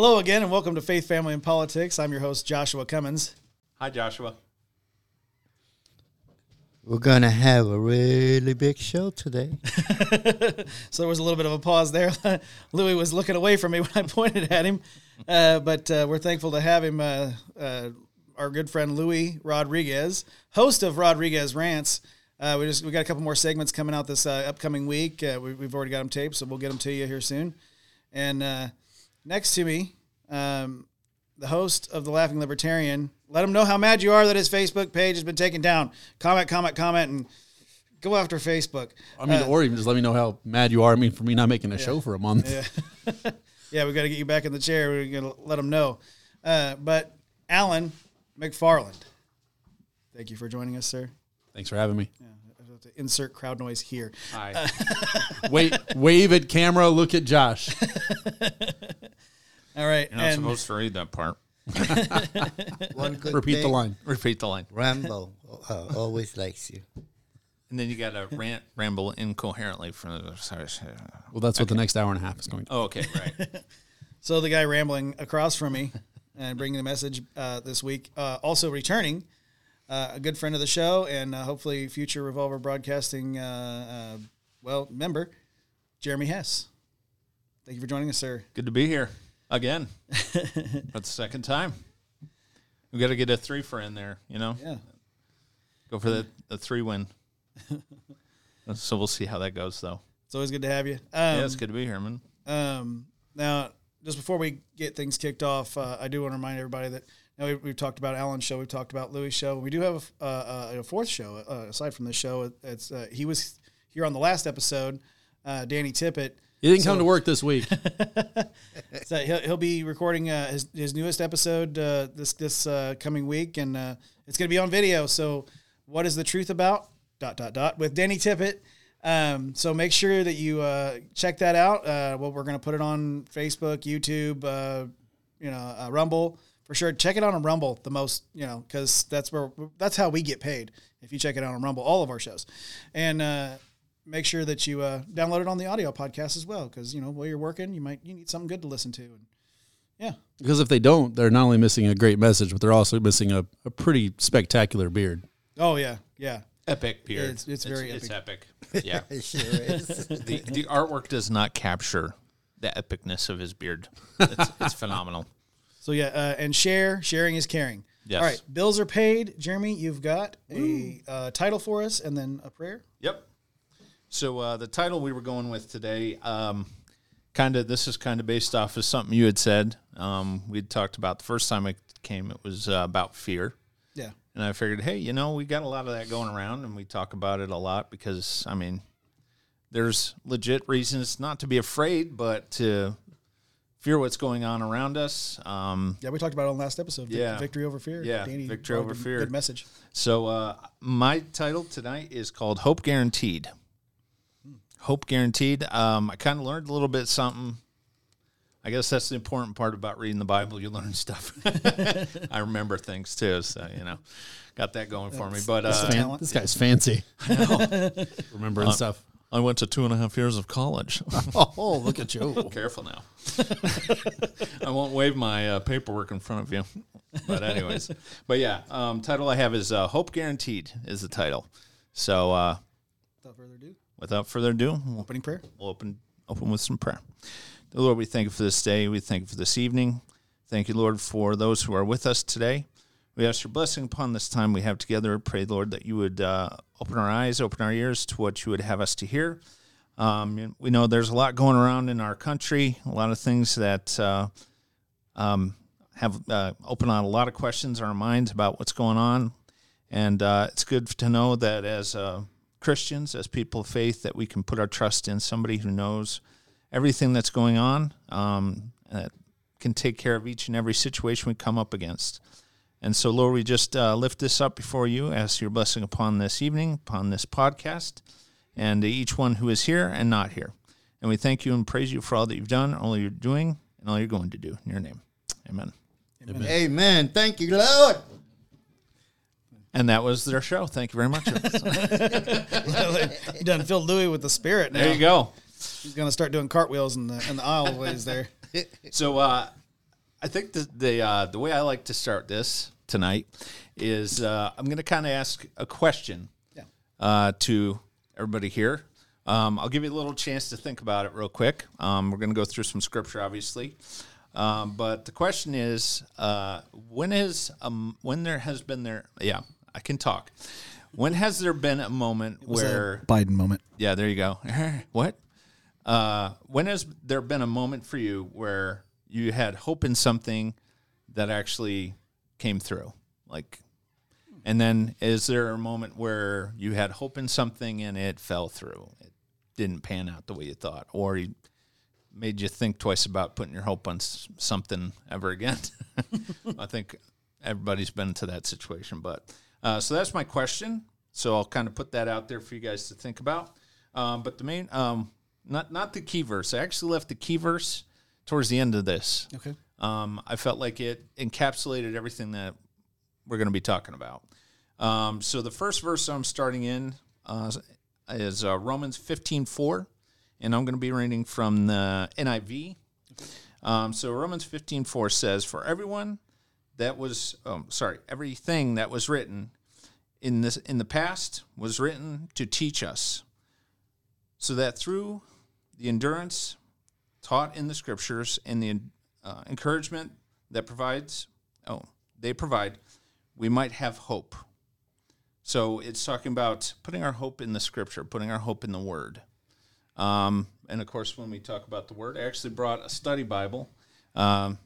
Hello again, and welcome to Faith, Family, and Politics. I'm your host, Joshua Cummins. Hi, Joshua. We're gonna have a really big show today. So there was a little bit of a pause there. Louis was looking away from me when I pointed at him, uh, but uh, we're thankful to have him. Uh, uh, our good friend Louis Rodriguez, host of Rodriguez Rants. Uh, we just we got a couple more segments coming out this uh, upcoming week. Uh, we, we've already got them taped, so we'll get them to you here soon. And uh, next to me, um, the host of the Laughing Libertarian. Let him know how mad you are that his Facebook page has been taken down. Comment, comment, comment, and go after Facebook. I mean, or even just let me know how mad you are. I mean, for me not making a show for a month. Yeah. yeah, we got to get you back in the chair. We're going to let them know. Uh, but Alan McFarland, thank you for joining us, sir. Thanks for having me. To insert crowd noise here. Hi. Wait, wave at camera. Look at Josh. All right. You're not and supposed to read that part. One good Repeat the thing, line. Repeat the line. Rambo uh, always likes you. And then you got to rant, ramble incoherently from the. Sorry, sorry. Well, that's what the next hour and a half is going to. Oh, okay, right. so the guy rambling across from me and bringing the message uh, this week, uh, also returning, uh, a good friend of the show and uh, hopefully future Revolver Broadcasting, uh, uh, well, member, Jeremy Hess. Thank you for joining us, sir. Good to be here again. That's the second time. We got to get a three for in there, you know? Yeah. Go for the, the three win. so we'll see how that goes, though. It's always good to have you. Um, yeah, it's good to be here, man. Um, now, just before we get things kicked off, uh, I do want to remind everybody that know, we, we've talked about Alan's show, we've talked about Louis' show. We do have a, uh, a fourth show uh, aside from this show. It's uh, he was here on the last episode, uh, Danny Tippett. He didn't So- come to work this week. So he'll, he'll be recording uh, his, his newest episode uh, this this uh, coming week, and uh, it's going to be on video. So, what is the truth about? Dot dot dot with Danny Tippett. Um, so make sure that you uh, check that out. Uh, well, we're going to put it on Facebook, YouTube, uh, you know, uh, Rumble for sure. Check it out on Rumble the most, you know, because that's where that's how we get paid. If you check it out on Rumble, all of our shows, and uh, make sure that you uh, download it on the audio podcast as well, because you know while you're working, you might you need something good to listen to. And yeah, Because if they don't, they're not only missing a great message, but they're also missing a, a pretty spectacular beard. oh yeah, yeah. Epic beard. It's- it's very It's epic. Yeah. It sure is. the, the artwork does not capture the epicness of his beard. It's, it's phenomenal. So yeah, uh, and share sharing is caring. Yes. All right, bills are paid. Jeremy, you've got a uh, title for us, and then a prayer. Yep. So uh, the title we were going with today, um, kind of, this is kind of based off of something you had said. Um, we'd talked about the first time it came. It was uh, about fear, Yeah, and I figured, hey, you know, we got a lot of that going around, and we talk about it a lot because, I mean, there's legit reasons not to be afraid, but to fear what's going on around us. Um, yeah. We talked about it on the last episode. Vic- Yeah. victory over fear. Yeah, victory over good- fear. Good message. So uh, my title tonight is called Hope Guaranteed. Hope Guaranteed. Um, I kind of learned a little bit something. I guess that's the important part about reading the Bible. You learn stuff. I remember things too, so you know, got that going for me. But uh, the talent. This guy's fancy. Remembering stuff. I went to two and a half years of college. Oh, look at you. Careful now. I won't wave my uh, paperwork in front of you. But anyways, but yeah, um, title I have is uh, Hope Guaranteed is the title. So uh, Without further ado, without further ado, we'll, opening prayer. we'll open open with some prayer. The Lord, we thank you for this day. We thank you for this evening. Thank you, Lord, for those who are with us today. We ask your blessing upon this time we have together. Pray, Lord, that you would uh, open our eyes, open our ears to what you would have us to hear. Um, we know there's a lot going around in our country, a lot of things that uh, um, have uh, opened on a lot of questions in our minds about what's going on. And uh, it's good to know that as uh, Christians, as people of faith, that we can put our trust in somebody who knows everything that's going on, um, that can take care of each and every situation we come up against. And so, Lord, we just uh, lift this up before you, ask your blessing upon this evening, upon this podcast, and each one who is here and not here. And we thank you and praise you for all that you've done, all you're doing, and all you're going to do. In your name, amen. Amen. amen. Thank you, Lord. And that was their show. Thank you very much. you done filled Louis with the spirit. Now. there you go. He's gonna start doing cartwheels in the in the aisleways there. So uh, I think the the uh, the way I like to start this tonight is uh, I'm going to kind of ask a question Yeah. uh, to everybody here. Um, I'll give you a little chance to think about it real quick. Um, we're going to go through some scripture, obviously, um, but the question is: uh, When is um, when there has been there? Yeah, I can talk. When has there been a moment where Biden moment. yeah, there you go. what? Uh, when has there been a moment for you where you had hope in something that actually came through? Like, and then is there a moment where you had hope in something and it fell through? It didn't pan out the way you thought, or you made you think twice about putting your hope on something ever again? I think everybody's been to that situation, but uh, so that's my question. So I'll kind of put that out there for you guys to think about. Um, but the main, um, not not the key verse. I actually left the key verse towards the end of this. Okay. Um, I felt like it encapsulated everything that we're going to be talking about. Um, so the first verse I'm starting in uh, is uh, Romans 15:4, and I'm going to be reading from the NIV. Um, so Romans 15:4 says, "For everyone that was, um, sorry, everything that was written in this in the past was written to teach us, so that through the endurance taught in the scriptures and the uh, encouragement that provides, oh, they provide, we might have hope. So it's talking about putting our hope in the scripture, putting our hope in the word. Um, and of course, when we talk about the word, I actually brought a study Bible, um,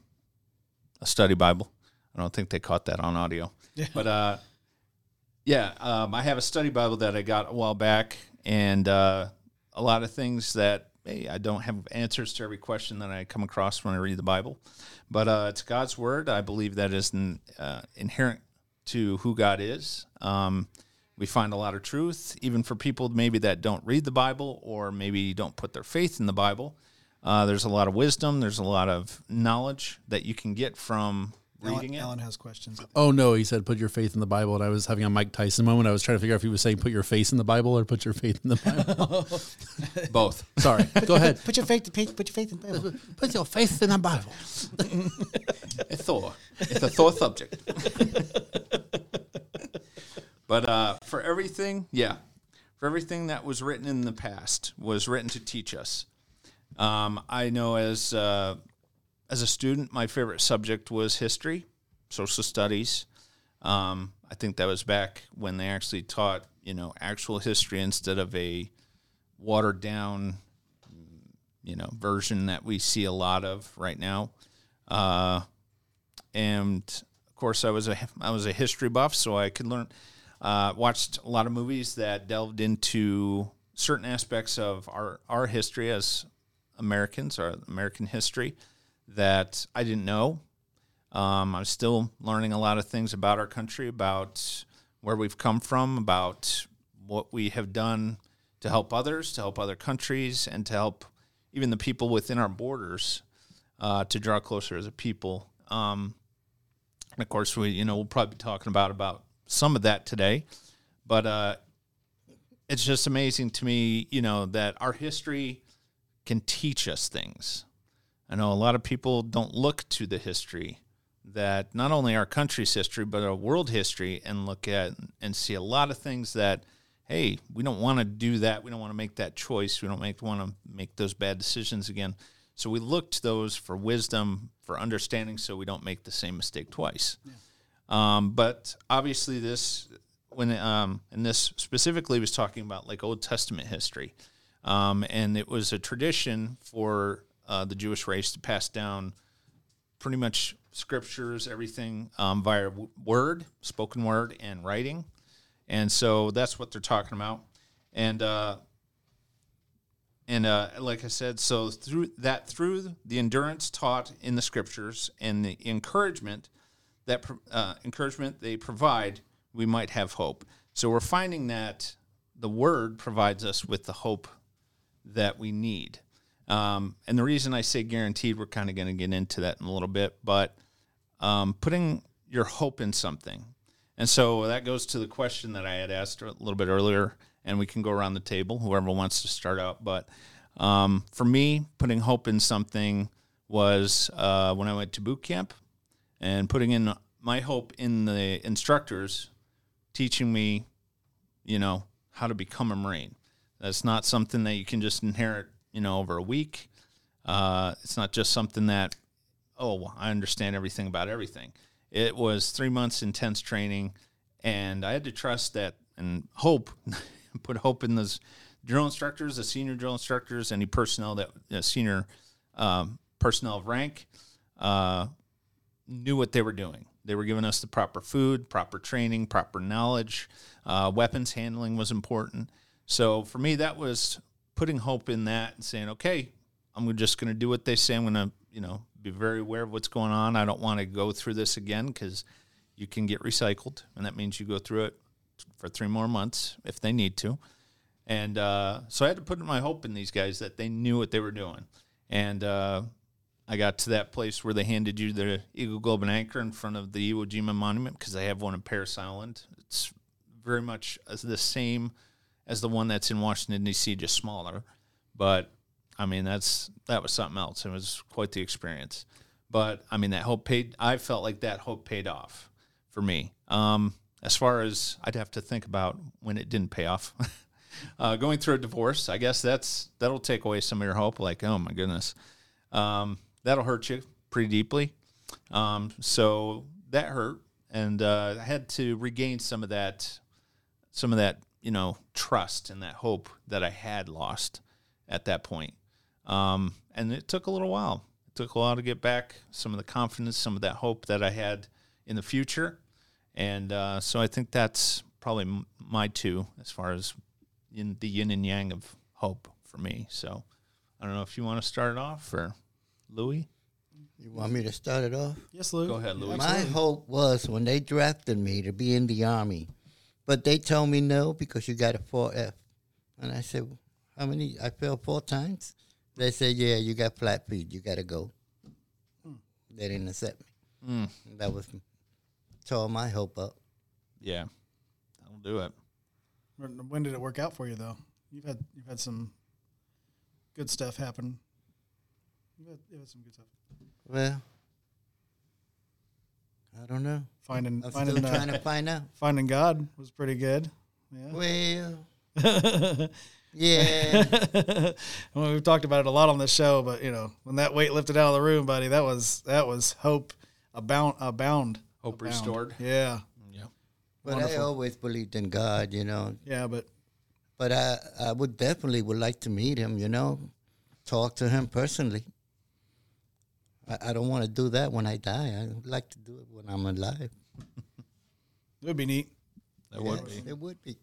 a study Bible. I don't think they caught that on audio, but uh, yeah, um, I have a study Bible that I got a while back, and uh, a lot of things that hey, I don't have answers to every question that I come across when I read the Bible, but uh, it's God's word. I believe that is uh, inherent to who God is. Um, we find a lot of truth, even for people maybe that don't read the Bible or maybe don't put their faith in the Bible. Uh, there's a lot of wisdom. There's a lot of knowledge that you can get from reading Alan, it. Alan has questions. Oh no, he said put your faith in the Bible, and I was having a Mike Tyson moment. I was trying to figure out if he was saying put your face in the Bible or put your faith in the Bible. Both. Sorry, go ahead. Put your faith. Put your faith in the Bible. Put your faith in the Bible. a Thor. It's a Thor subject. but uh, for everything, yeah, for everything that was written in the past was written to teach us. Um, I know as uh, as a student, my favorite subject was history, social studies. Um, I think that was back when they actually taught, you know, actual history instead of a watered down, you know, version that we see a lot of right now. Uh, and of course, I was a I was a history buff, so I could learn. Uh, watched a lot of movies that delved into certain aspects of our our history as Americans, our American history that I didn't know. Um, I'm still learning a lot of things about our country, about where we've come from, about what we have done to help others, to help other countries, and to help even the people within our borders uh, to draw closer as a people. Um, and of course, we you know we'll probably be talking about about some of that today, but uh, it's just amazing to me, you know, that our history can teach us things. I know a lot of people don't look to the history that not only our country's history but our world history and look at and see a lot of things that hey we don't want to do that. We don't want to make that choice. We don't make want to make those bad decisions again. So we look to those for wisdom for understanding so we don't make the same mistake twice. Um, but obviously this when um, and this specifically was talking about like old testament history. Um, and it was a tradition for uh, the jewish race to pass down pretty much scriptures, everything um, via word, spoken word, and writing. And so that's what they're talking about. And uh, and uh, like I said, so through that, through the endurance taught in the scriptures and the encouragement that uh, encouragement they provide, we might have hope. So we're finding that the word provides us with the hope that we need. Um, and the reason I say guaranteed, we're kind of going to get into that in a little bit, but um, putting your hope in something. And so that goes to the question that I had asked a little bit earlier, and we can go around the table, whoever wants to start out. But um, for me, putting hope in something was uh, when I went to boot camp and putting in my hope in the instructors teaching me, you know, how to become a Marine. That's not something that you can just inherit, you know, over a week. Uh, it's not just something that, oh, I understand everything about everything. It was three months intense training, and I had to trust that and hope, put hope in those drill instructors, the senior drill instructors, any personnel that uh, senior um, personnel of rank uh, knew what they were doing. They were giving us the proper food, proper training, proper knowledge. Uh, weapons handling was important. So for me, that was putting hope in that and saying, okay, I'm just going to do what they say. I'm going to, you know, be very aware of what's going on. I don't want to go through this again because you can get recycled, and that means you go through it for three more months if they need to. And uh, so I had to put my hope in these guys that they knew what they were doing. And uh, I got to that place where they handed you the Eagle Globe and Anchor in front of the Iwo Jima Monument because they have one in Parris Island. It's very much the same as the one that's in Washington D.C., just smaller. But I mean, that's that was something else. It was quite the experience. But I mean, that hope paid. I felt like that hope paid off for me. Um, as far as I'd have to think about when it didn't pay off. uh, going through a divorce, I guess that's that'll take away some of your hope. Like, oh my goodness, um, that'll hurt you pretty deeply. Um, so that hurt, and uh, I had to regain some of that, some of that, you know, trust and that hope that I had lost at that point. Um, and it took a little while. It took a while to get back some of the confidence, some of that hope that I had in the future. And uh, so I think that's probably m- my two as far as in the yin and yang of hope for me. So I don't know if you want to start it off or Louis. You want me to start it off? Yes, Lou. Go ahead, Louis. My hope was when they drafted me to be in the army, but they told me no because you got a 4F. And I said, how many? I failed four times. They said, yeah, you got flat feet. You got to go. Hmm. They didn't accept me. Hmm. That was tore my hope up. Yeah, that'll do it. When when did it work out for you though? You've had you've had some good stuff happen. You've had, you've had some good stuff. Well, I don't know. Finding I'm finding still uh, trying to find out. finding God was pretty good. Yeah. Well, yeah. well, we've talked about it a lot on this show, but you know, when that weight lifted out of the room, buddy, that was that was hope abound abound. Hope abound. restored. Yeah. Yeah. But I Wonderful. always believed in God, you know. Yeah, but But I, I would definitely would like to meet him, you know, talk to him personally. I, I don't want to do that when I die. I like to do it when I'm alive. it would be neat. That would be. It would be.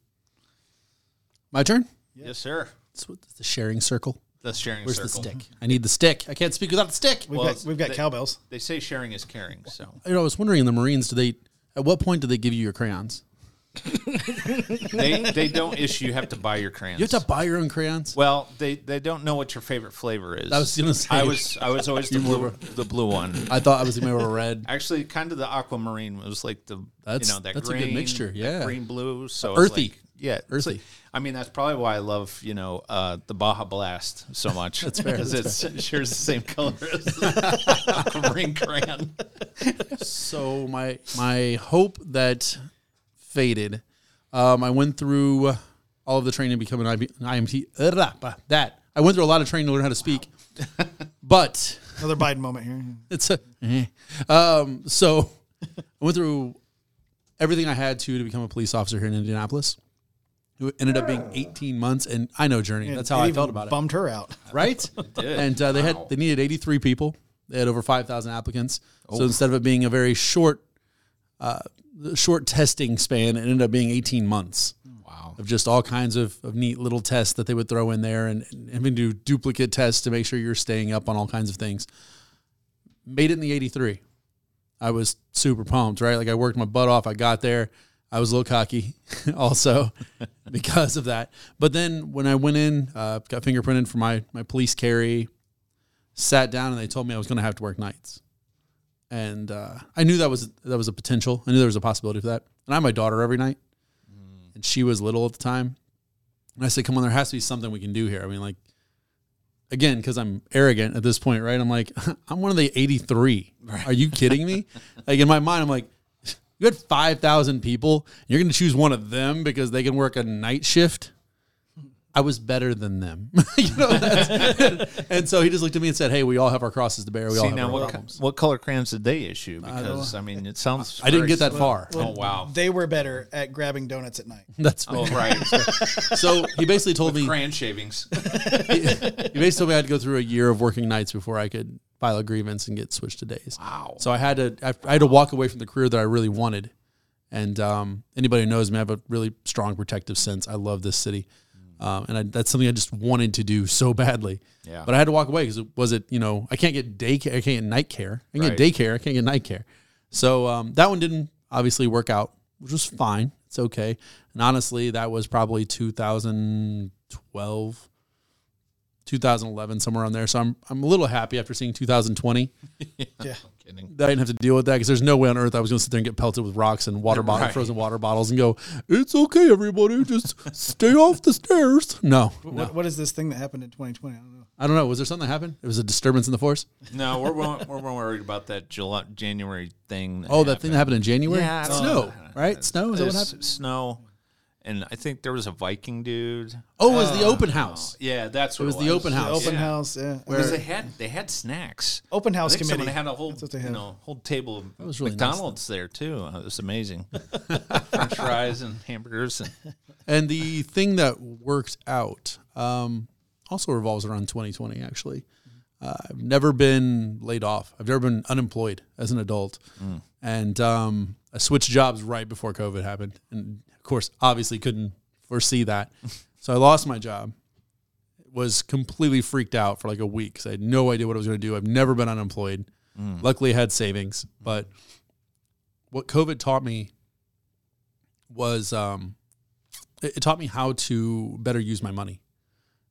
My turn. Yes, sir. It's what- the sharing circle. The sharing Where's circle. the stick? I need the stick. I can't speak without the stick. We've Well, got we've got they- cowbells. They say sharing is caring. So You know, I was wondering in the Marines, do they? At what point do they give you your crayons? They they don't issue. You have to buy your crayons. You have to buy your own crayons. Well, they, they don't know what your favorite flavor is. I was gonna say- I was I was always the blue, the blue one. I thought I was maybe a red. Actually, kind of the aquamarine was like the That's- you know that that's a good mixture, that yeah. green blue. So Earthy. like- yeah, it's Earthy. like- I mean, that's probably why I love you know uh, the Baja Blast so much. that's fair, because it's it shares the same color as the aquamarine crayon. So my my hope that faded. Um, I went through all of the training to become an IB, an IMT. uh, That I went through a lot of training to learn how to speak, but Another Biden moment here. it's a. eh. Um, so I went through everything I had to to become a police officer here in Indianapolis. It ended up being 18 months, and I know Journey. That's how I felt about it. Bummed her out. right? And uh, they had they needed 83 people. They had over 5,000 applicants. So instead of it being a very short, uh, short testing span, it ended up being 18 months Wow. of just all kinds of, of neat little tests that they would throw in there, and, and having to do duplicate tests to make sure you're staying up on all kinds of things. Made it in the 83. I was super pumped, right? Like I worked my butt off. I got there. I was a little cocky also because of that. But then when I went in, uh, got fingerprinted for my, my police carry, sat down and they told me I was going to have to work nights. And uh, I knew that was that was a potential. I knew there was a possibility for that. And I had my daughter every night, and she was little at the time. And I said, "Come on, there has to be something we can do here. I mean, like, again, because I'm arrogant at this point, right? I'm like, I'm one of the 83. Are you kidding me? like in my mind, I'm like, you had 5,000 people. You're going to choose one of them because they can work a night shift. I was better than them. you know, that's- and so he just looked at me and said, Hey, we all have our crosses to bear. We all See have now, our what, co- problems. what color crayons did they issue? Because I, mean, it sounds. I didn't get that s- far. Oh wow! They were better at grabbing donuts at night. That's Oh right, so he basically told me crayon shavings. he basically told me I had to go through a year of working nights before I could file a grievance and get switched to days. Wow. So I had to I, I had to walk away from the career that I really wanted. And um, anybody who knows me, I have a really strong protective sense. I love this city, um, and I, that's something I just wanted to do so badly. Yeah. But I had to walk away because it was it. You know, I can't get day care. I can't get night care. I can Right. get daycare. I can't get night care. So um, that one didn't obviously work out, which was fine. It's okay. And honestly, that was probably 2012. 2011 somewhere on there so I'm I'm a little happy after seeing 2020 Yeah. Kidding. I didn't have to deal with that because there's no way on earth I was going to sit there and get pelted with rocks and water bottle, Right. frozen water bottles, and go, "It's okay, everybody, just stay off the stairs." No, no. What, what is this thing that happened in 2020? I don't know. I don't know. Was there something that happened? It was a disturbance in the force. No, we're more, we're more worried about that July, January thing. Oh, that thing that happened in January. Yeah, snow, know. right? Snow is that what happened? Snow, and I think there was a Viking dude. Oh, it was the open house. Yeah, that's what It was the open The house. open Yeah. house, yeah. Because they had they had snacks. Open house I think committee. someone had a whole That's what they you had. know whole table of was really nice, McDonald's there too. Uh, It was amazing. French fries and hamburgers. And, And the thing that worked out um, also revolves around 2020. Actually, uh, I've never been laid off. I've never been unemployed as an adult, and um, I switched jobs right before COVID happened, and of course, obviously, couldn't foresee that. so I lost my job. Was completely freaked out for like a week because I had no idea what I was going to do. I've never been unemployed. Luckily, I had savings, but what COVID taught me was um, it, it taught me how to better use my money.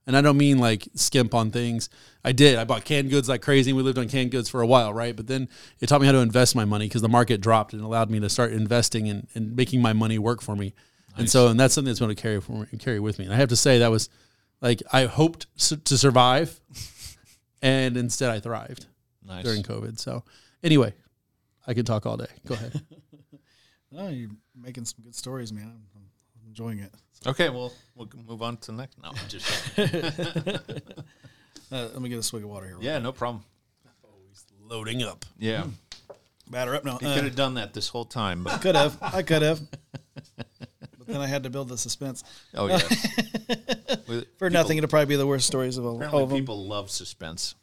And I don't mean like skimp on things. I did. I bought canned goods like crazy. We lived on canned goods for a while, right? But then it taught me how to invest my money because the market dropped and allowed me to start investing and, and making my money work for me. And so, and that's something that's going to carry for carry with me. And I have to say that was like I hoped s- to survive, and instead I thrived nice. during COVID. So anyway, I could talk all day. Go ahead. Oh, you're making some good stories, man. I'm, I'm enjoying it. Okay, well we'll move on to the next. No, just Uh, let me get a swig of water here. yeah, no problem. Always loading up. Yeah, Batter up. No, you could have done that this whole time, but could have. I could have. Then I had to build the suspense. oh. With- For nothing, it'll probably be the worst stories of all, all Apparently, of them. people love suspense.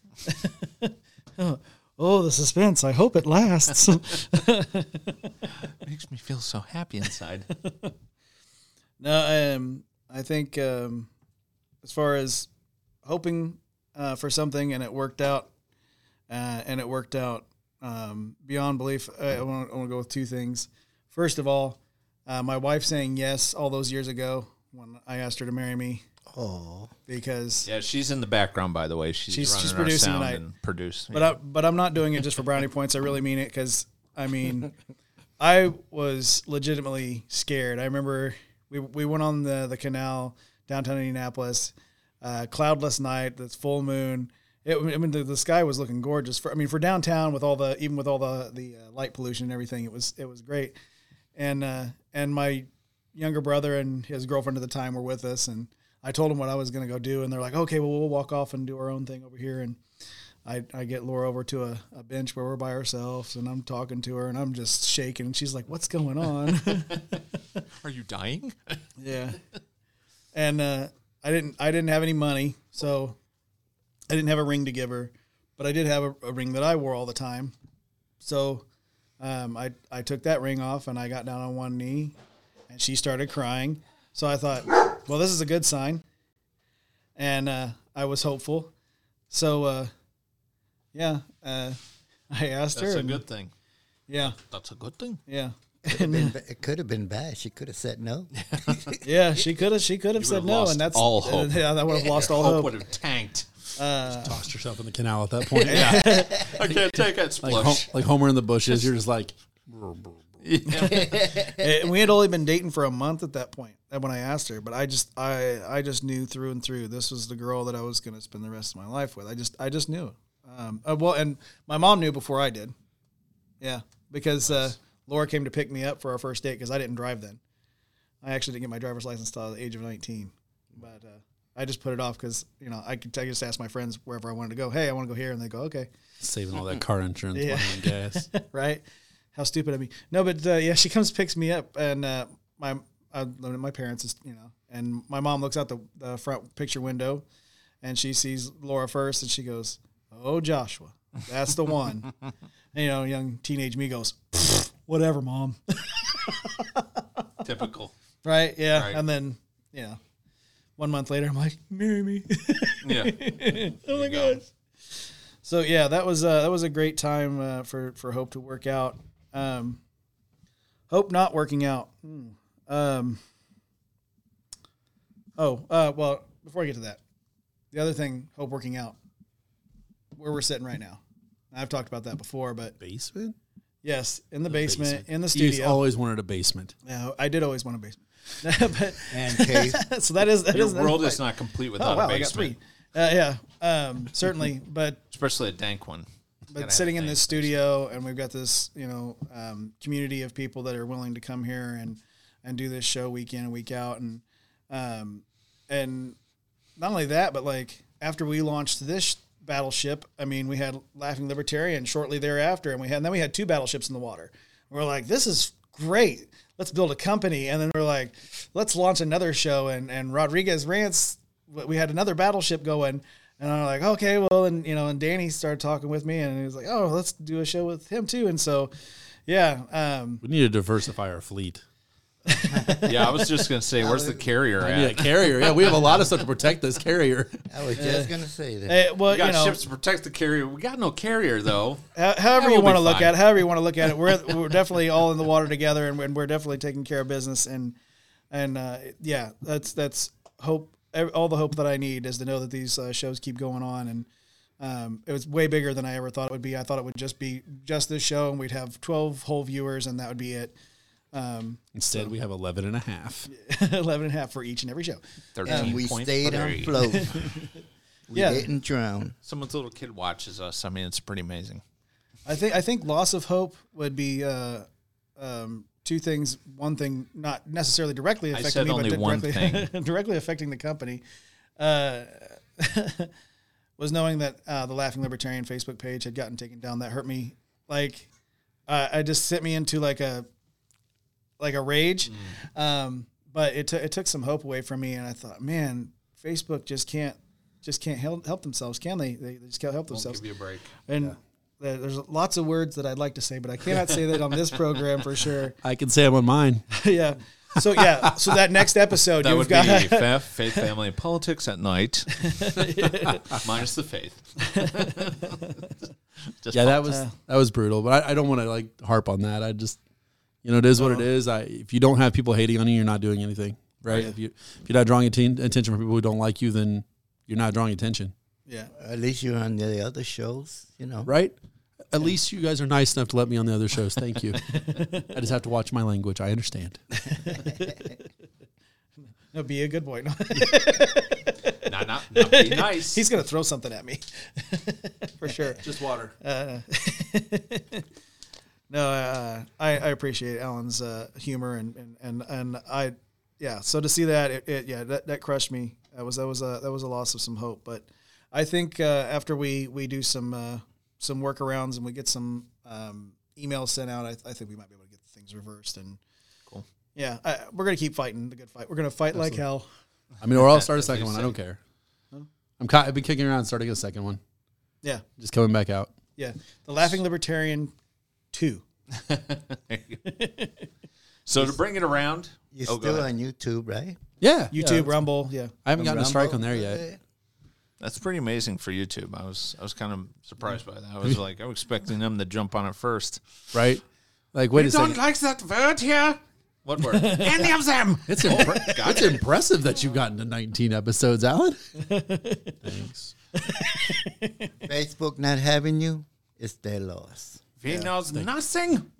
Oh, the suspense. I hope it lasts. makes me feel so happy inside. no, um, I think um, as far as hoping uh, for something and it worked out, uh, and it worked out um, beyond belief. I want to go with two things. First of all, uh, my wife saying yes all those years ago when I asked her to marry me Oh, because Yeah, she's in the background, by the way. She's, She's- running she's our producing sound tonight. and produce. But I, but I'm not doing it just for brownie points. I really mean it because I mean, I was legitimately scared. I remember we we went on the the canal downtown Indianapolis, uh, cloudless night, that's full moon. It, I mean, the, the sky was looking gorgeous. For I mean, for downtown with all the even with all the the uh, light pollution and everything, it was it was great. And uh, and my younger brother and his girlfriend at the time were with us, and I told them what I was going to go do, and they're like, "Okay, well, we'll walk off and do our own thing over here." And I, I get Laura over to a, a bench where we're by ourselves, and I'm talking to her, and I'm just shaking, and she's like, "What's going on?" Are you dying? yeah, and uh, I didn't I didn't have any money, so I didn't have a ring to give her, but I did have a, a ring that I wore all the time. So um, I I took that ring off, and I got down on one knee, and she started crying. So I thought, well, this is a good sign, and uh, I was hopeful. So uh, yeah, uh, I asked That's her. That's a and- good thing. Yeah, That's a good thing. yeah. Could've been it could have been bad. She could have said no. Yeah, she could have. She could have You said would've no, lost and that's all hope. Yeah, that would have lost all Hope hope. would have tanked. Tossed yourself in the canal at that point. Yeah, I can't take it. like, Hom- like Homer in the bushes. You're just like, and we had only been dating for a month at that point uh, when I asked her. But I just I I just knew through and through this was the girl that I was going to spend the rest of my life with. I just I just knew. Um, uh, well, and my mom knew before I did. Yeah, because uh, Laura came to pick me up for our first date because I didn't drive then. I actually didn't get my driver's license until the age of nineteen, but uh, I just put it off because you know I could I just ask my friends wherever I wanted to go. Hey, I want to go here, and they go okay Saving all that car insurance Yeah. money and gas. right? How stupid of me. No, but uh, yeah, she comes picks me up, and uh, my I live at my parents, is you know, and my mom looks out the, the front picture window, and she sees Laura first, and she goes, "Oh, Joshua, that's the one." and, you know, young teenage me goes, "Whatever, mom." Typical. right? Yeah, Right. and then yeah, one month later, I'm like, "Marry me." Yeah. oh my gosh. So yeah, that was uh, that was a great time uh, for for Hope to work out. Um, Hope not working out. Hmm. Um, oh, uh, well, before I get to that, the other thing, Hope working out, where we're sitting right now. I've talked about that before, but basement? yes, in the basement, Basement. in the studio. He's studio. always wanted a basement. Yeah, I did always want a basement. but, And cave. so that is that Your is that world is is not complete Oh without wow, a I got basement. Uh, yeah, um, certainly, but Especially a dank one. but sitting in this studio and we've got this you know um, community of people that are willing to come here and and do this show week in and week out and um, and not only that but like after we launched this battleship i mean we had laughing libertarian shortly thereafter and we had and then we had two battleships in the water we're like this is great let's build a company and then we're like let's launch another show and and rodriguez rants we had another battleship going and I'm like, okay, well, and you know, and Danny started talking with me, and he was like, oh, let's do a show with him too. And so, yeah, um, We need to diversify our fleet. Yeah, I was just gonna say, where's the carrier I need a at? carrier. Yeah, we have a lot of stuff to protect this carrier. I was just gonna say that. eh, well, We got you know, ships to protect the carrier. We got no carrier though. ho- however That you will want to be look fine. at it, however you want to look at it, we're we're definitely all in the water together, and, we're- and we're definitely taking care of business, and and uh, yeah, that's that's hope. ev- All the hope that I need is to know that these uh, shows keep going on, and um, it was way bigger than I ever thought it would be. I thought it would just be just this show, and we'd have twelve whole viewers, and that would be it. Um, Instead, we have 11 and a half. 11 and a half for each and every show. 13 And we stayed on 13.3. float. we Yeah. didn't drown. Someone's little kid watches us. I mean, it's pretty amazing. I think I think loss of hope would be uh, um, two things. One thing, not necessarily directly affecting me, only but one directly directly affecting the company. Uh, was knowing that uh, the Laughing Libertarian Facebook page had gotten taken down. That hurt me. Like, uh, I just sent me into like a like a rage. Mm. Um, but it took it took some hope away from me, and I thought, man, Facebook just can't just can't help help themselves, can they? They, they just can't help Won't themselves. give you a break. And there- there's lots of words that I'd like to say, but I cannot say that on this program for sure. I can say I'm on mine. yeah. So yeah. So that next episode, That you've would got be faith, faith, family, and politics at night, minus the faith. Just Yeah, that was that was brutal. But I, I don't want to like harp on that. I just, you know, it is what it is. I if you don't have people hating on you, you're not doing anything, right? If you if you're not drawing atten- attention from people who don't like you, then you're not drawing attention, yeah. At least you're on the other shows, you know. right? At least you guys are nice enough to let me on the other shows. Thank you. I just have to watch my language. I understand. No, be a good boy. No. not, not, not be nice. He's gonna throw something at me for sure. Just water. Uh, no, uh, I, I appreciate Alan's uh, humor and, and, and, and I, yeah. So to see that, it, it yeah, that, that crushed me. That was that was a that was a loss of some hope. But I think uh, after we we do some uh, some workarounds and we get some um, emails sent out, I, I think we might be able to get things reversed and. Cool. Yeah, I, we're gonna keep fighting the good fight. We're gonna fight like hell. I mean, or I'll start a second one. I don't care. I'm ca- I've been kicking around starting a second one. Yeah, Just coming back out. yeah. The Laughing Libertarian, two. so to bring it around, You're oh, go still ahead. on YouTube, right? Yeah, YouTube, yeah. Rumble, yeah. I haven't gotten a strike on there yet. That's pretty amazing for YouTube. I was I was kind of surprised by that. I was like, I was expecting them to jump on it first. Right? Like, wait a second. like that word here. What word? Any of them. It's, impre- it's impressive that you've gotten to 19 episodes, Alan. Thanks. Facebook not having you, it's their loss. He knows nothing.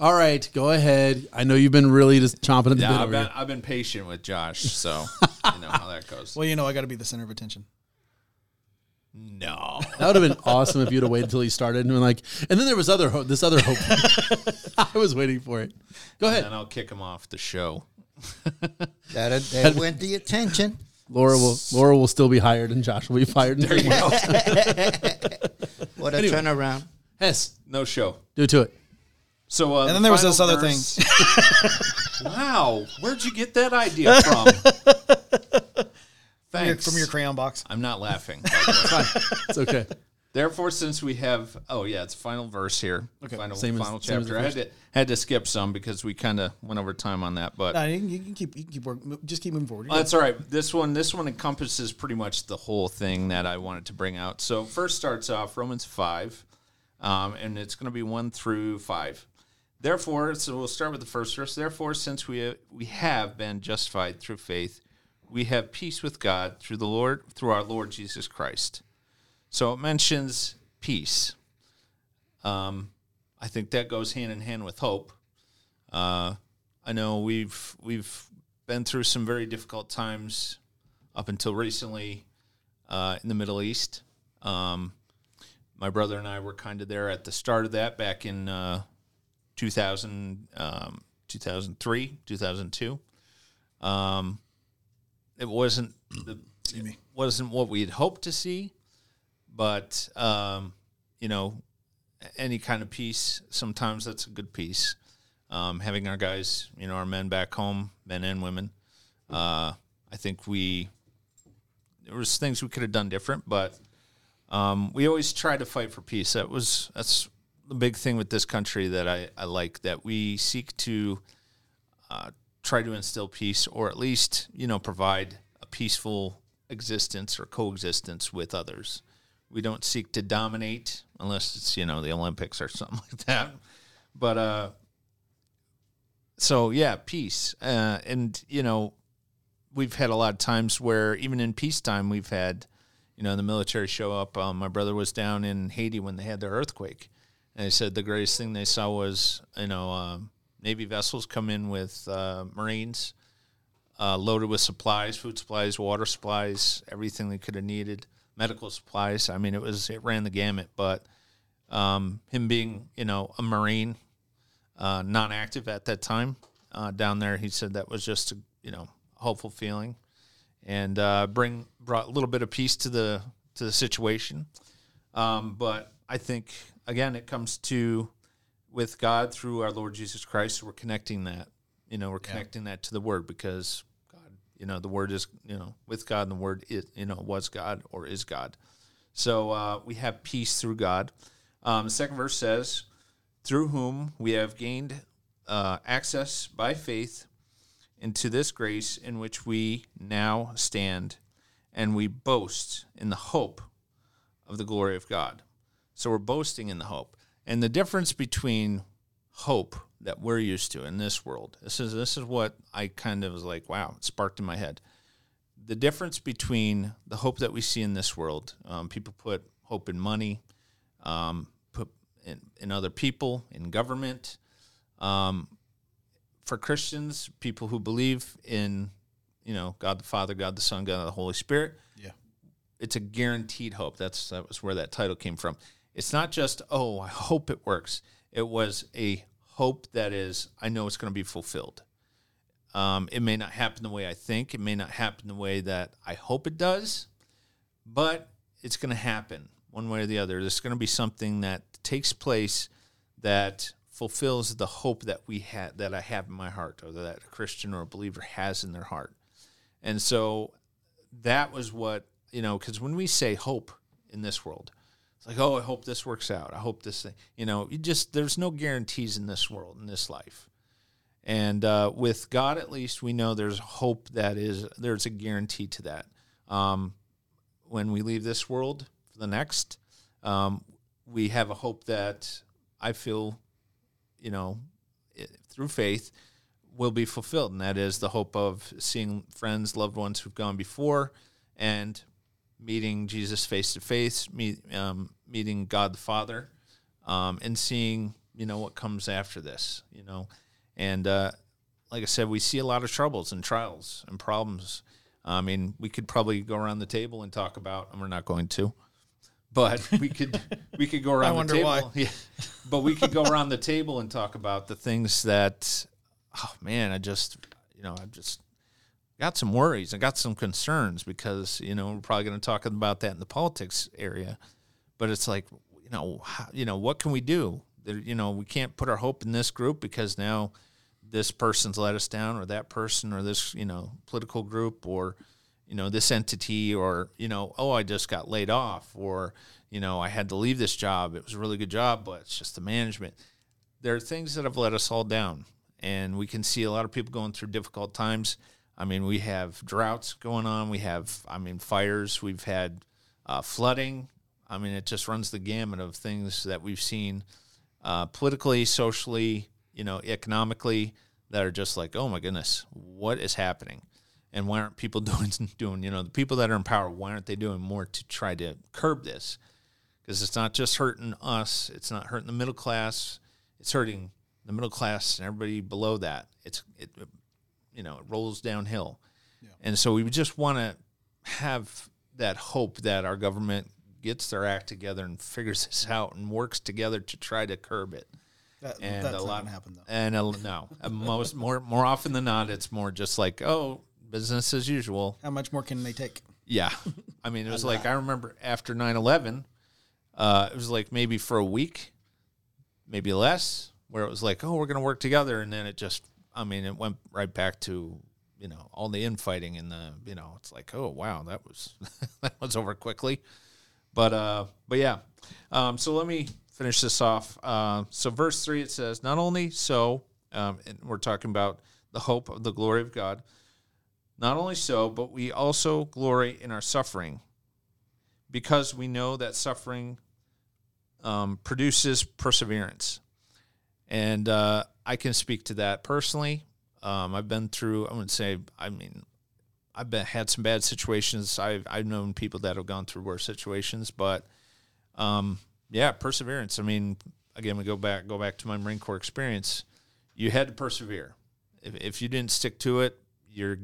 All right, go ahead. I know you've been really just chomping at the Yeah, bit I've been. I've been patient with Josh, so you know how that goes. Well, you know, I got to be the center of attention. No. That would have been awesome if you'd have waited until he started and been like, and then there was other hope. This other hope. I was waiting for it. Go ahead. And I'll kick him off the show. That, that went the attention. Laura will Laura will still be hired and Josh will be fired. In three months. What a Anyway. turnaround. Hess, No show. do it to it. So, uh, And the then there was final this other verse- wow, where'd you get that idea from? From your, Thanks. from your crayon box. I'm not laughing. by the way. It's okay. Therefore, since we have, oh yeah, it's final verse here. Okay. Final, Same as- final same as the chapter. I had to had to skip some because we kind of went over time on that, but No, you, can, you can keep you can keep working. Just keep moving forward. Well, that's all right. This one, this one encompasses pretty much the whole thing that I wanted to bring out. So first starts off Romans five, um, and it's going to be one through five. Therefore, so we'll start with the first verse. Therefore, since we we have been justified through faith, we have peace with God through the Lord through our Lord Jesus Christ. So it mentions peace. Um, I think that goes hand in hand with hope. Uh, I know we've we've been through some very difficult times up until recently uh, in the Middle East. Um, my brother and I were kind of there at the start of that back in uh, 2000, um, 2003, 2002. Um, it wasn't the, it wasn't what we had hoped to see, but um, you know, any kind of peace, sometimes that's a good piece. Um, having our guys, you know, our men back home, men and women, uh, I think we there was things we could have done different, but um, we always try to fight for peace. That was that's the big thing with this country that I, I like that we seek to uh, try to instill peace, or at least you know provide a peaceful existence or coexistence with others. We don't seek to dominate unless it's you know the Olympics or something like that. But uh, so yeah, peace, uh, and you know we've had a lot of times where even in peacetime we've had you know the military show up. Um, my brother was down in Haiti when they had their earthquake, and they said the greatest thing they saw was you know um, Navy vessels come in with uh, Marines uh, loaded with supplies, food supplies, water supplies, everything they could have needed, medical supplies. I mean, it was it ran the gamut. But um, him being you know a Marine, uh, non-active at that time uh, down there, he said that was just a you know hopeful feeling, and uh, bring brought a little bit of peace to the to the situation. Um, but I think again, it comes to with God through our Lord Jesus Christ. We're connecting that. You know, we're connecting that to the Word because God, you know, the Word is you know with God, and the Word is you know was God or is God. So uh, we have peace through God. Um, the second verse says, "Through whom we have gained uh, access by faith into this grace in which we now stand, and we boast in the hope of the glory of God." So we're boasting in the hope. And the difference between hope that we're used to in this world, this is this is what I kind of was like, wow, it sparked in my head. The difference between the hope that we see in this world, um, people put hope in money, um, put in, in other people, in government. Um, for Christians, people who believe in, you know, God the Father, God the Son, God the Holy Spirit, Yeah. it's a guaranteed hope. That's that was where that title came from. It's not just oh, I hope it works. It was a hope that is I know it's going to be fulfilled. Um, it may not happen the way I think. It may not happen the way that I hope it does, but it's going to happen one way or the other. There's going to be something that takes place that fulfills the hope that we had that I have in my heart, or that a Christian or a believer has in their heart. And so that was what you know because when we say hope in this world it's like oh i hope this works out. I hope this thing you know you just there's no guarantees in this world in this life. And uh, with god at least we know there's hope that is there's a guarantee to that. Um, when we leave this world for the next um, we have a hope that i feel you know it, through faith will be fulfilled, and that is the hope of seeing friends, loved ones who've gone before, and meeting Jesus face to face, meet um, meeting God the Father, um, and seeing you know what comes after this you know. And uh, like i said we see a lot of troubles and trials and problems. I mean we could probably go around the table and talk about and we're not going to but we could we could go around wonder the table why. yeah. But we could go around the table and talk about the things that oh man i just you know i just got some worries. I got some concerns because you know we're probably going to talk about that in the politics area. But it's like you know how, you know what can we do? You know we can't put our hope in this group because now this person's let us down or that person or this you know political group or you know this entity or you know oh i just got laid off or you know i had to leave this job. It was a really good job but it's just the management. There are things that have let us all down and we can see a lot of people going through difficult times. I mean we have droughts going on. We have i mean fires. We've had uh, flooding. I mean it just runs the gamut of things that we've seen uh, politically socially you know economically that are just like oh my goodness what is happening? And why aren't people doing doing you know the people that are in power why aren't they doing more to try to curb this? Because it's not just hurting us. It's not hurting the middle class. It's hurting the middle class and everybody below that it's it you know it rolls downhill and so we just want to have that hope that our government gets their act together and figures this out and works together to try to curb it That, and that's a lot gonna happen though. And a, no, most more more often than not, it's more just like oh, business as usual. How much more can they take? Yeah, I mean, it was like I remember after 9-11, uh, it was like maybe for a week, maybe less, where it was like oh, we're gonna work together, and then it just, I mean, it went right back to you know all the infighting and the you know it's like oh wow that was that was over quickly. But uh but yeah um so let me finish this off. Uh so verse 3 it says not only so um and we're talking about the hope of the glory of god not only so but we also glory in our suffering because we know that suffering um, produces perseverance and uh, i can speak to that personally um, i've been through i wouldn't say i mean I've been had some bad situations. I've I've known people that have gone through worse situations, but um, yeah, perseverance. I mean, again, we go back go back to my Marine Corps experience. You had to persevere. If if you didn't stick to it, you're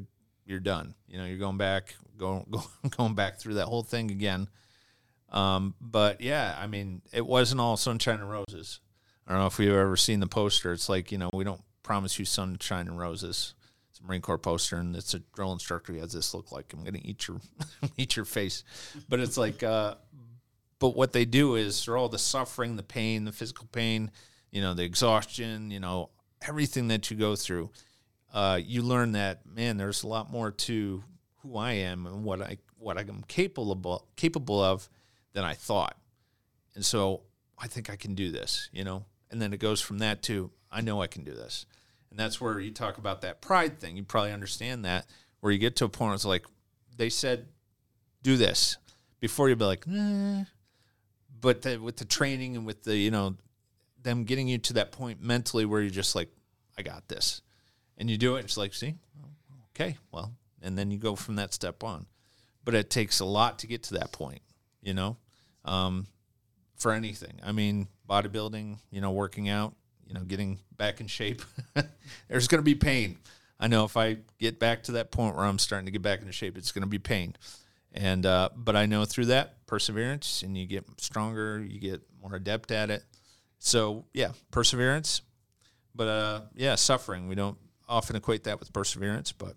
you're done. You know, you're going back going going back through that whole thing again. Um, but yeah, I mean, it wasn't all sunshine and roses. I don't know if you've ever seen the poster. It's like you know, we don't promise you sunshine and roses. It's a Marine Corps poster, and it's a drill instructor. He has this look like I'm going to eat your eat your face, but it's like. Uh, but what they do is through all the suffering, the pain, the physical pain, you know, the exhaustion, you know, everything that you go through, uh, you learn that man, there's a lot more to who I am and what I what I'm capable capable of than I thought, and so I think I can do this, you know. And then it goes from that to I know I can do this, and that's where you talk about that pride thing. You probably understand that where you get to a point where it's like they said, do this before you'll be like, nah. But the, with the training and with the you know them getting you to that point mentally where you're just like, I got this, and you do it. It's like, see, okay, well, and then you go from that step on. But it takes a lot to get to that point, you know, um, for anything. I mean, bodybuilding, you know, working out, you know, getting back in shape. There's going to be pain. I know if I get back to that point where I'm starting to get back into shape, it's going to be pain. And uh, but I know through that perseverance, and you get stronger, you get more adept at it. So yeah, perseverance. But uh, yeah, suffering. We don't often equate that with perseverance, but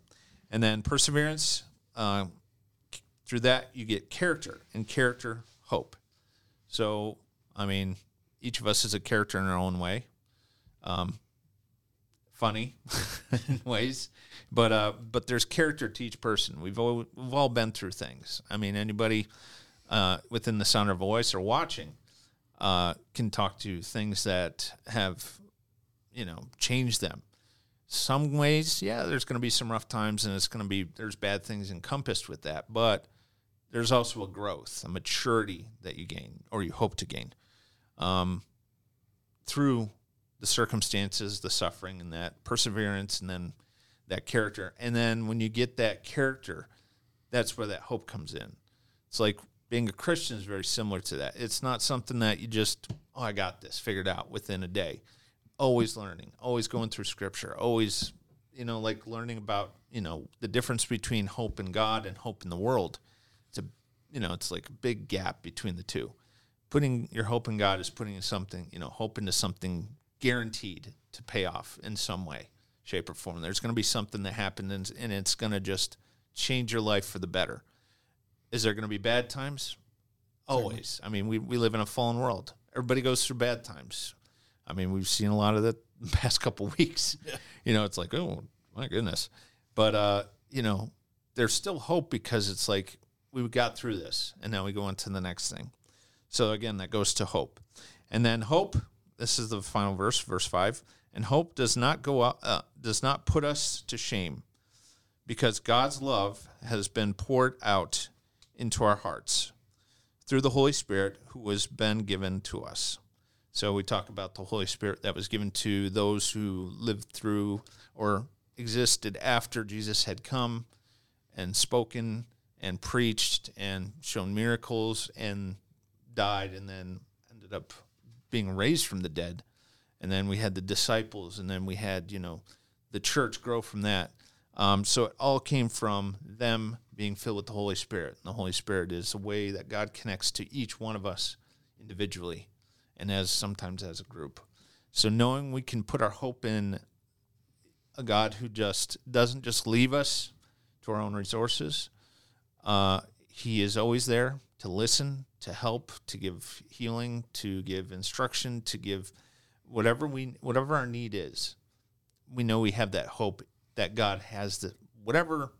and then perseverance uh, through that you get character, and character hope. So I mean, each of us is a character in our own way. Um, funny in ways, but uh, but there's character to each person. We've all we've all been through things. I mean, anybody uh, within the sound of voice or watching uh, can talk to things that have you know changed them. Some ways, yeah, there's going to be some rough times, and it's going to be there's bad things encompassed with that, but there's also a growth, a maturity that you gain or you hope to gain um, through the circumstances, the suffering, and that perseverance, and then that character. And then when you get that character, that's where that hope comes in. It's like being a Christian is very similar to that. It's not something that you just, oh, I got this figured out within a day. Always learning, always going through scripture, always, you know, like learning about, you know, the difference between hope in God and hope in the world. It's a, you know, it's like a big gap between the two. Putting your hope in God is putting something, you know, hope into something guaranteed to pay off in some way, shape, or form. There's going to be something that happens and, and it's going to just change your life for the better. Is there going to be bad times? Always. I mean, we, we live in a fallen world. Everybody goes through bad times. I mean, we've seen a lot of that the past couple weeks. You know, it's like, oh my goodness. But uh, you know, there's still hope because it's like we got through this, and now we go on to the next thing. So again, that goes to hope, and then hope. This is the final verse, verse five. And hope does not go up, uh, does not put us to shame, because God's love has been poured out into our hearts through the Holy Spirit who has been given to us. So we talk about the Holy Spirit that was given to those who lived through or existed after Jesus had come and spoken and preached and shown miracles and died and then ended up being raised from the dead. And then we had the disciples and then we had, you know, the church grow from that. Um, so it all came from them being filled with the Holy Spirit. And the Holy Spirit is a way that God connects to each one of us individually and as sometimes as a group. So knowing we can put our hope in a God who just doesn't just leave us to our own resources. Uh, he is always there to listen, to help, to give healing, to give instruction, to give whatever we whatever our need is. We know we have that hope that God has the whatever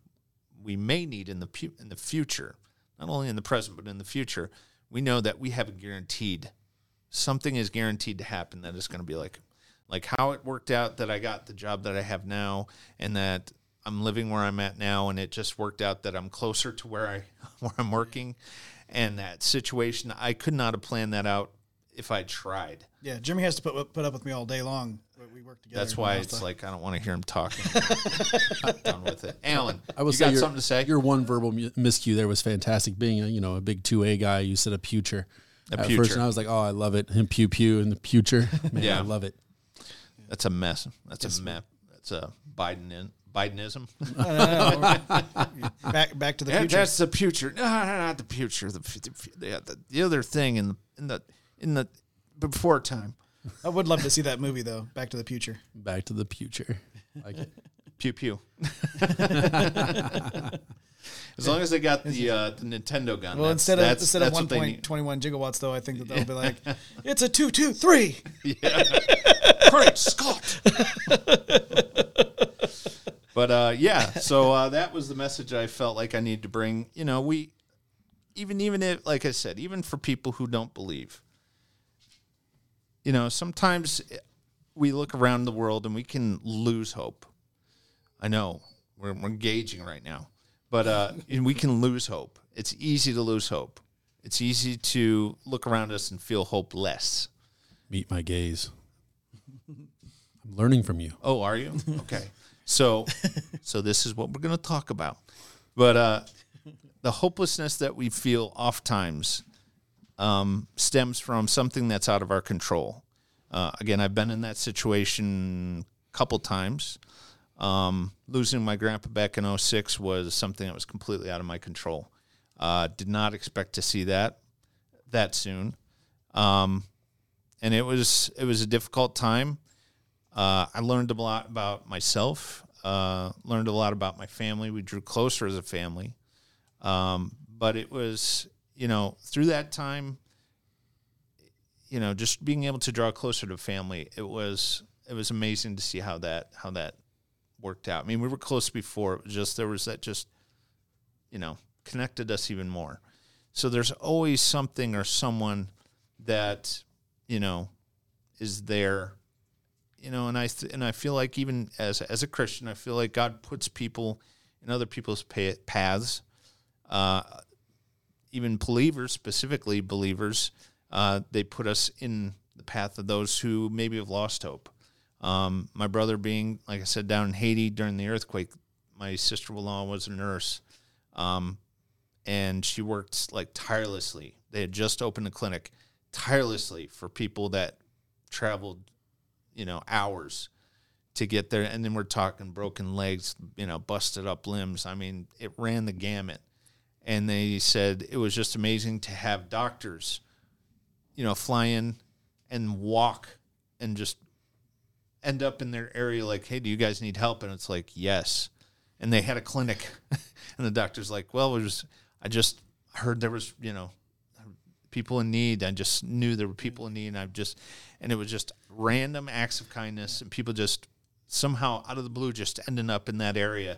we may need in the in the future, not only in the present but in the future. We know that we have a guaranteed something is guaranteed to happen that is going to be like like how it worked out that I got the job that I have now and that I'm living where I'm at now and it just worked out that I'm closer to where I where I'm working and that situation I could not have planned that out if I tried. Yeah, Jimmy has to put put up with me all day long. We work together. That's why it's like I don't want to hear him talking. I'm done with it. Alan, I will you say got your, something to say? Your one verbal miscue there was fantastic. Being a you know a big two A guy, you said a future. A At future. first, and I was like, oh, I love it. And pew pew in the future. Man, Yeah. I love it. That's a mess. That's a mess. That's a Biden in Bidenism. back back to the Yeah, future. That's the future. No, no, not the future. The, the, the, the, the other thing in the in the in the before time. I would love to see that movie though. Back to the Future. Back to the future. Like it. Pew pew. as long as they got the uh, the Nintendo gun. Well, that's- instead of that's- instead of that's one what they point need. twenty one gigawatts, though, I think that they'll be like, it's a two two three. Yeah. Great Scott. But uh, yeah, so uh, that was the message I felt like I needed to bring. You know, we even even if, like I said, even for people who don't believe, you know, sometimes we look around the world and we can lose hope. I know we're, we're engaging right now, but uh, and we can lose hope. It's easy to lose hope. It's easy to look around us and feel hopeless. Meet my gaze. I'm learning from you. Oh, are you? Okay. So so this is what we're going to talk about. But uh the hopelessness that we feel oftentimes um, stems from something that's out of our control. Uh, again, I've been in that situation a couple times. Um, losing my grandpa back in 06 was something that was completely out of my control. Uh, did not expect to see that that soon. Um, and it was it was a difficult time. Uh, I learned a lot about myself. Uh, learned a lot about my family. We drew closer as a family. Um, but it was, you know, through that time, you know, just being able to draw closer to family, it was it was amazing to see how that how that worked out. I mean, we were close before. It was just there was that just, you know, connected us even more. So there's always something or someone that, you know, is there you know, and I th- and I feel like even as as a Christian, I feel like God puts people in other people's pa- paths. Uh, even believers, specifically believers, uh, they put us in the path of those who maybe have lost hope. Um, my brother being, like I said, down in Haiti during the earthquake, my sister-in-law was a nurse, um, and she worked like tirelessly. They had just opened a clinic tirelessly for people that traveled, you know, hours to get there. And then we're talking broken legs, you know, busted up limbs. I mean, it ran the gamut. And they said it was just amazing to have doctors, you know, fly in and walk and just end up in their area like, hey, do you guys need help? And it's like, yes. And they had a clinic. and the doctor's like, well, was, I just heard there was, you know, people in need. I just knew there were people in need. And I just, and it was just random acts of kindness and people just somehow out of the blue just ending up in that area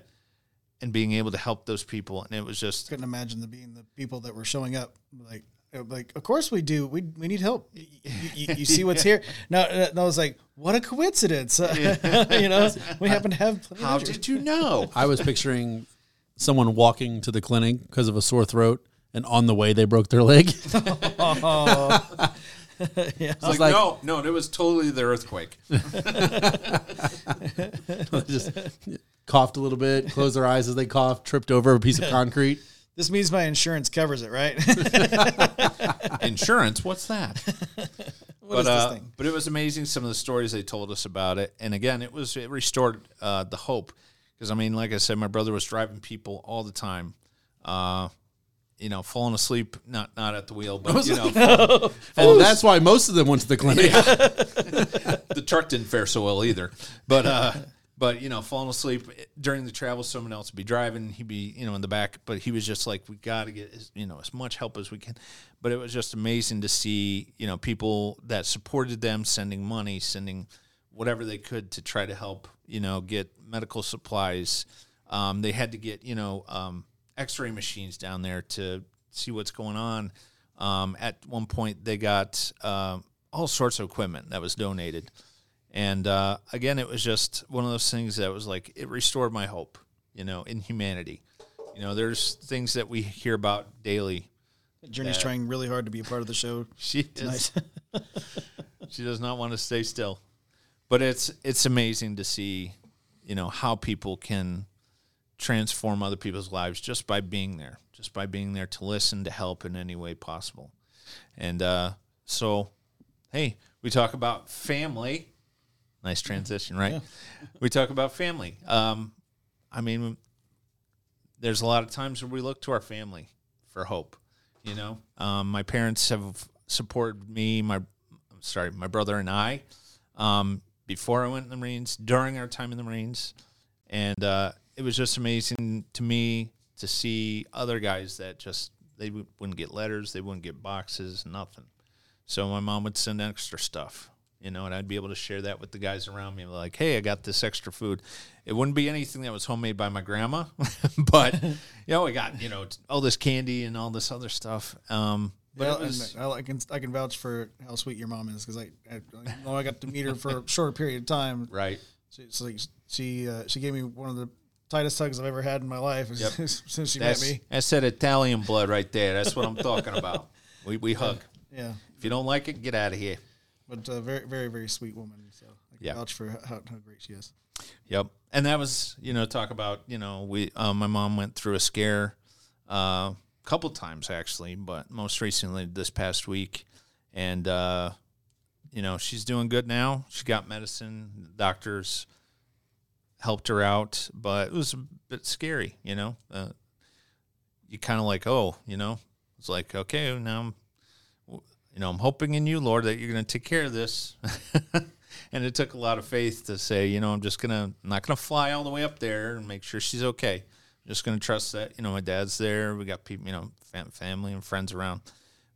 and being able to help those people. And it was just, Couldn't imagine the being the people that were showing up like. Like, of course we do. We we need help. You, you, you see what's here. No, uh, no, I was like, what a coincidence. you know, we happen to have. plenty how injuries. did you know? I was picturing someone walking to the clinic because of a sore throat, and on the way they broke their leg. It's like, like- no, no, it was totally the earthquake. just coughed a little bit, closed their eyes as they coughed, tripped over a piece of concrete. This means my insurance covers it, right? Insurance, what's that? what but is this uh, thing? but it was amazing some of the stories they told us about it, and again, it was it restored uh, the hope because I mean, like I said, my brother was driving people all the time, uh, you know, falling asleep not not at the wheel, but you know, fall- And that's why most of them went to the clinic. the truck didn't fare so well either. But uh, but you know, falling asleep during the travel, someone else would be driving, he'd be you know in the back, but he was just like, we got to get as, you know as much help as we can. But it was just amazing to see you know people that supported them, sending money, sending whatever they could to try to help you know get medical supplies. Um, they had to get you know um, X-ray machines down there to see what's going on. Um, at one point, they got um all sorts of equipment that was donated. And uh, again, it was just one of those things that was like, it restored my hope, you know, in humanity. You know, there's things that we hear about daily. Journey's trying really hard to be a part of the show. She Tonight. is, she does not want to stay still. But it's it's amazing to see, you know, how people can transform other people's lives just by being there, just by being there to listen, to help in any way possible. And uh, so, hey, we talk about family. Nice transition, right? We talk about family. Um, I mean, there's a lot of times where we look to our family for hope. You know, um, my parents have supported me, my I'm sorry, my brother and I, um, before I went in the Marines, during our time in the Marines, and uh, it was just amazing to me to see other guys that just they wou- wouldn't get letters, they wouldn't get boxes, nothing. So my mom would send extra stuff, you know, and I'd be able to share that with the guys around me, like, "Hey, I got this extra food." It wouldn't be anything that was homemade by my grandma, but you know, I got you know all this candy and all this other stuff. Um, but Well, it was, I, I can I can vouch for how sweet your mom is because I, I know I got to meet her for a short period of time. right. She so like, she uh, she gave me one of the tightest hugs I've ever had in my life Yep. since she That's met me. that's that Italian blood right there. That's what I'm talking about. We we hug. Yeah, If you don't like it, get out of here. but uh, very very very sweet woman. So I can Yeah. vouch for how, how great she is. Yep. And that was, you know, talk about, you know, we, uh, my mom went through a scare a uh, couple times actually, but most recently this past week. And, uh, you know, she's doing good now. She got medicine. Doctors helped her out, but it was a bit scary, you know. Uh, you kind of like, oh, you know, it's like, okay, now I'm, you know, I'm hoping in you, Lord, that you're going to take care of this. and it took a lot of faith to say, you know, I'm just gonna, not gonna fly all the way up there and make sure she's okay. I'm just gonna trust that, you know, my dad's there. We got people, you know, fam- family and friends around.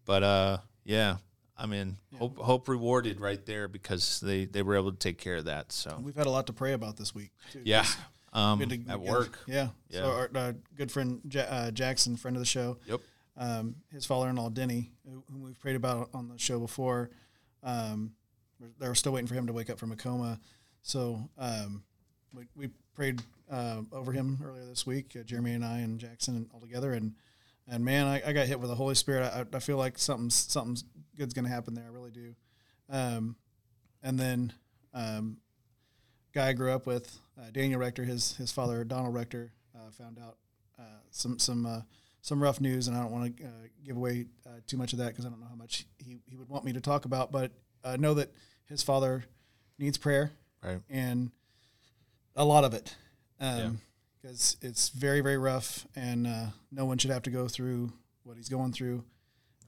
But uh, yeah, I mean, hope, hope rewarded right there because they they were able to take care of that. So We've had a lot to pray about this week. Too. yeah, um, to- at yeah, work. Yeah. Yeah. So our uh, good friend ja- uh, Jackson, friend of the show, Yep. um, his father-in-law Denny, whom we've prayed about on the show before. Um, we're- they're still waiting for him to wake up from a coma, so um, we, we prayed uh, over him earlier this week. Uh, Jeremy and I and Jackson all together, and and man, I, I got hit with the Holy Spirit. I, I feel like something's something's good's gonna happen there. I really do. Um, and then um, guy I grew up with, uh, Daniel Rector, his his father Donald Rector, uh, found out uh, some some uh, some rough news, and I don't want to uh, give away uh, too much of that because I don't know how much he, he would want me to talk about. But uh, know that his father needs prayer Right. and a lot of it, because it's very very rough, and uh, no one should have to go through what he's going through.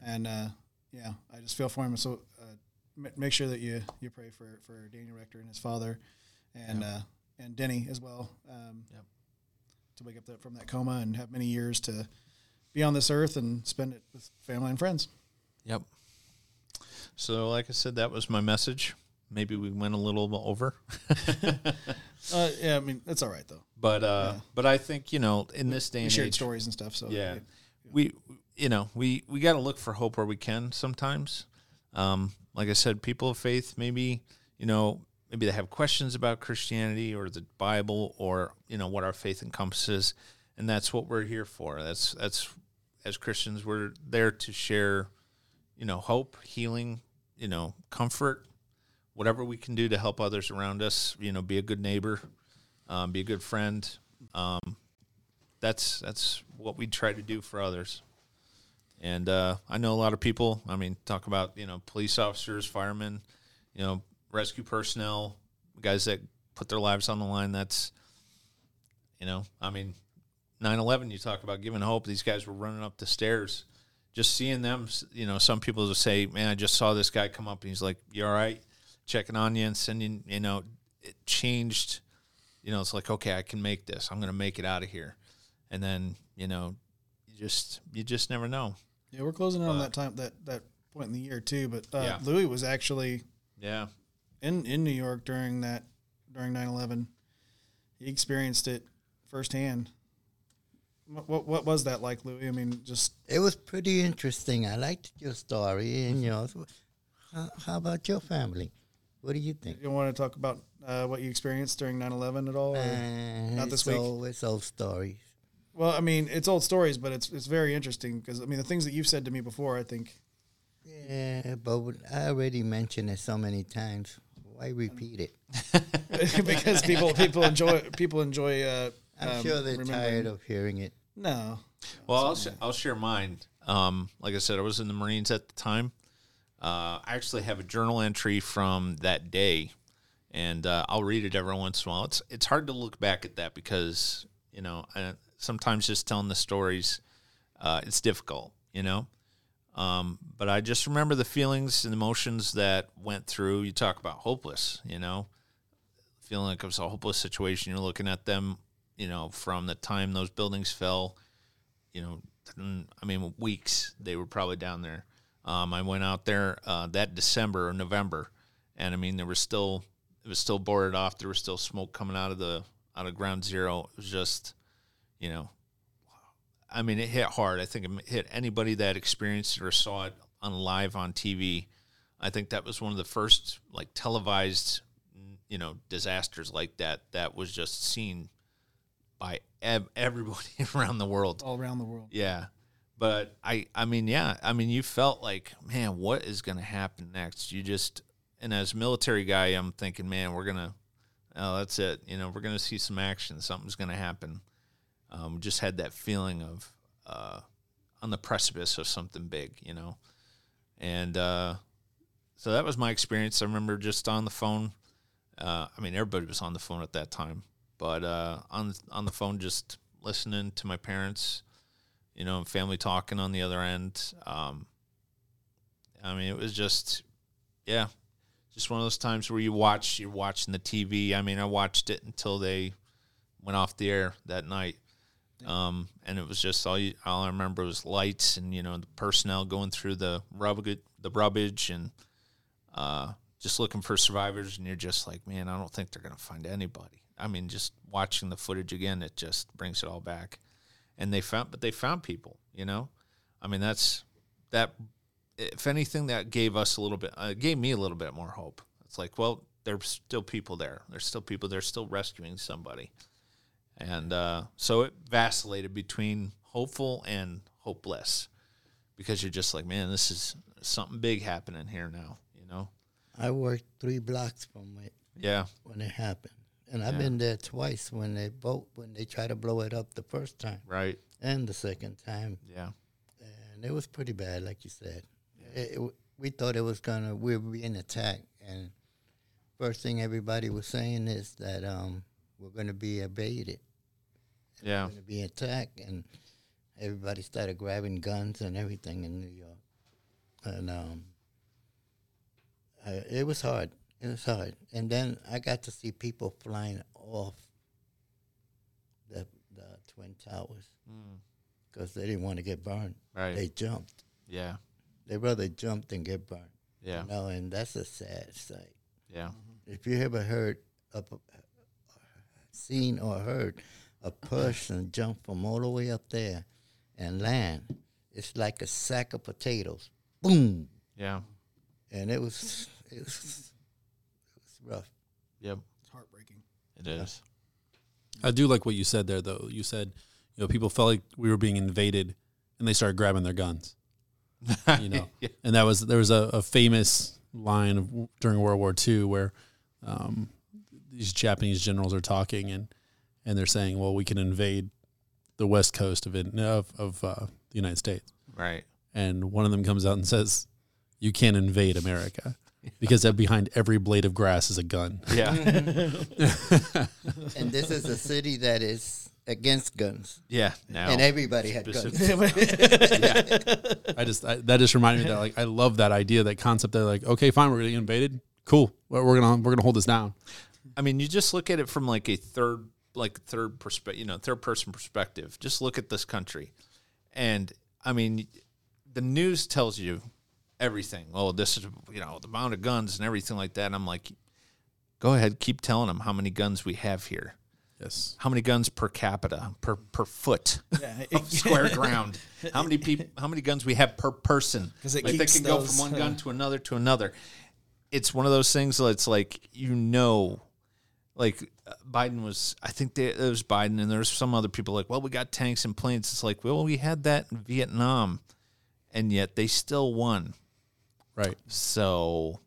And uh, yeah, I just feel for him. So uh, ma- make sure that you you pray for for Daniel Rector and his father, and uh, and Denny as well. Um, Yep. To wake up that, from that coma and have many years to be on this earth and spend it with family and friends. Yep. So, like I said, that was my message. Maybe we went a little over, Uh, yeah, I mean that's all right though. but uh, but I think you know in this day We and shared age, stories and stuff. So yeah, we you know we we got to look for hope where we can sometimes. Um, like I said, people of faith, maybe you know maybe they have questions about Christianity or the Bible or you know what our faith encompasses, and that's what we're here for. That's that's as Christians, we're there to share, you know, hope, healing, you know, comfort, whatever we can do to help others around us. You know, be a good neighbor, um, be a good friend. Um, that's that's what we try to do for others. And uh, I know a lot of people. I mean, talk about you know police officers, firemen, you know, rescue personnel, guys that put their lives on the line. That's you know, I mean, 9/11. You talk about giving hope. These guys were running up the stairs. Just seeing them, you know, some people will say, "Man, I just saw this guy come up, and he's like, you all right?" Checking on you and sending, you know, it changed. You know, it's like, okay, I can make this. I'm going to make it out of here. And then, you know, you just you just never know. Yeah, we're closing in on that time that that point in the year too. But uh, Yeah. Louis was actually Yeah. in in New York during that during 9-11. He experienced it firsthand. What, what what was that like, Louis? I mean, just It was pretty interesting. I liked your story and yours. How, how about your family? What do you think? you want to talk about uh, what you experienced during 9-11 at all? Uh, Not this it's week. Old, it's old stories. well, I mean, it's old stories, but it's it's very interesting because I mean, the things that you've said to me before, I think. Yeah, but I already mentioned it so many times. Why repeat it? because people people enjoy people enjoy. Uh, I'm um, sure they're remembering- tired of hearing it. No, Well, I'll, sh- I'll share mine. Um, like I said, I was in the Marines at the time. Uh, I actually have a journal entry from that day, and uh, I'll read it every once in a while. It's it's hard to look back at that because you know I, sometimes just telling the stories, uh, it's difficult, you know. Um, but I just remember the feelings and emotions that went through. You talk about hopeless, you know, feeling like it was a hopeless situation. You're looking at them, you know, from the time those buildings fell, you know, I mean, weeks they were probably down there. Um, I went out there uh, that December or November, and I mean, there was still it was still boarded off. There was still smoke coming out of the out of Ground Zero. It was just, you know, I mean, it hit hard. I think it hit anybody that experienced it or saw it on live on TV. I think that was one of the first like televised, you know, disasters like that that was just seen by ev- everybody around the world. all around the world. Yeah. But I I mean, yeah, I mean you felt like, man, what is gonna happen next? You just and as military guy, I'm thinking, man, we're gonna oh, that's it. You know, we're gonna see some action, something's gonna happen. Um, just had that feeling of uh, on the precipice of something big, you know. And uh, so that was my experience. I remember just on the phone. Uh, I mean, everybody was on the phone at that time, but uh, on on the phone, just listening to my parents, you know, family talking on the other end. Um, I mean, it was just, yeah, just one of those times where you watch, you're watching the TV. I mean, I watched it until they went off the air that night. Um, and it was just all you, all I remember was lights and you know the personnel going through the rubbish, the rubbish, and uh, just looking for survivors. And you're just like, man, I don't think they're gonna find anybody. I mean, just watching the footage again, it just brings it all back. And they found, but they found people. You know, I mean, that's that. If anything, that gave us a little bit, uh, gave me a little bit more hope. It's like, well, there's still people there. There's still people. They're still rescuing somebody. And uh, so it vacillated between hopeful and hopeless because you're just like, man, this is something big happening here now, you know? I worked three blocks from it Yeah. when it happened, and I've Yeah. been there twice when they boat when they try to blow it up the first time, Right. and the second time, Yeah. and it was pretty bad, like you said. It, it, we thought it was gonna we were being attacked, and first thing everybody was saying is that um, we're gonna be invaded, Yeah. going to be attacked, and everybody started grabbing guns and everything in New York, and um, uh, it was hard. It was hard, and then I got to see people flying off the the twin towers mm. because they didn't want to get burned. Right. They jumped. Yeah. They rather jump than get burned. Yeah. You know, and that's a sad sight. Yeah. If you ever heard of, seen or heard a person jump from all the way up there and land, it's like a sack of potatoes. Boom, Yeah. and it was, it was rough. Yep. It's heartbreaking. It is. I do like what you said there, though. You said, you know, people felt like we were being invaded, and they started grabbing their guns. You know, Yeah. and that was there was a, a famous line of, during World War II where um, these Japanese generals are talking and and they're saying, well, we can invade the west coast of it of of uh, the United States, Right. and one of them comes out and says, you can't invade America. Because that behind every blade of grass is a gun. Yeah. And this is a city that is against guns, yeah. Now. and everybody had guns. yeah. I just I, that just reminded me that like I love that idea, that concept. That like, okay, fine, we're getting invaded. Cool, we're we're gonna we're gonna hold this down. I mean, you just look at it from like a third, like third perspective, you know, third person perspective. Just look at this country, and I mean, the news tells you everything. Oh, this is you know the amount of guns and everything like that. And I'm like, go ahead, keep telling them how many guns we have here. Yes, How many guns per capita per per foot Yeah, of square ground? How many people? How many guns we have per person? Because like they keeps can go from one uh, gun to another to another. It's one of those things that's like you know, like uh, Biden was. I think they, it was Biden, and there's some other people like, well, we got tanks and planes. It's like, well, we had that in Vietnam, and yet they still won. Right. So,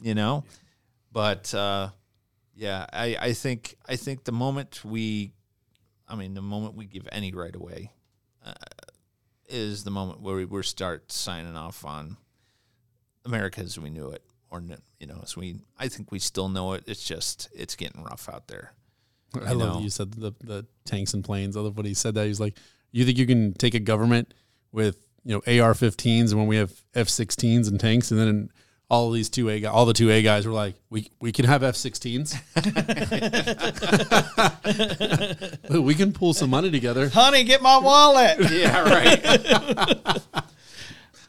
you know, but uh, yeah, I, I think I think the moment we, I mean, the moment we give any right away, uh, is the moment where we we start signing off on America as we knew it, or you know, as we. I think we still know it. It's just it's getting rough out there. I love know. that you said the the tanks and planes. I love what he said that he's like, you think you can take a government with you know AR-15s and when we have F-16s and tanks, and then all of these two A all the two A guys were like, we we can have F-16s. we can pull some money together. Honey, get my wallet. Yeah, right.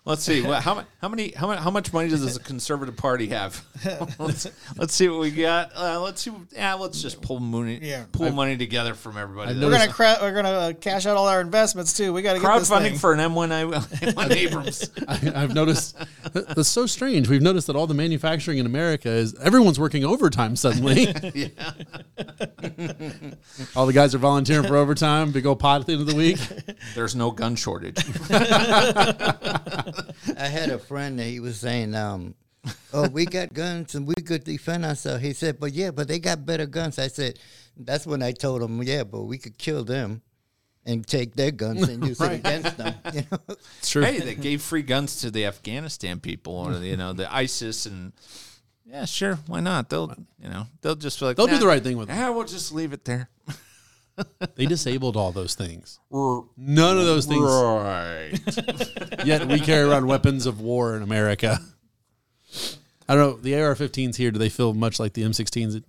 Let's see. Well, how, how many how, mu- how much money does the Conservative Party have? let's, let's see what we got. Uh, let's see. Yeah, let's just pull money. Yeah. pull money together from everybody. We're gonna cra- we're gonna uh, cash out all our investments too. We got to Crowdfunding for an M1 M1 Abrams. I, I've noticed that's so strange. We've noticed that all the manufacturing in America is everyone's working overtime suddenly. yeah, all the guys are volunteering for overtime. Big old pot at the end of the week. there's no gun shortage. I had a friend that he was saying, um, "Oh, we got guns and we could defend ourselves." He said, "But yeah, but they got better guns." I said, "That's when I told him, yeah, but we could kill them and take their guns and use it against them." You know, It's true. hey, they gave free guns to the Afghanistan people, or you know the ISIS, and yeah, sure, why not? They'll you know they'll just be like They'll do the right thing with it. Yeah, we'll just leave it there. They disabled all those things. None of those things. Right. Yet we carry around weapons of war in America. I don't know. The AR-15s here, do they feel much like the M16s?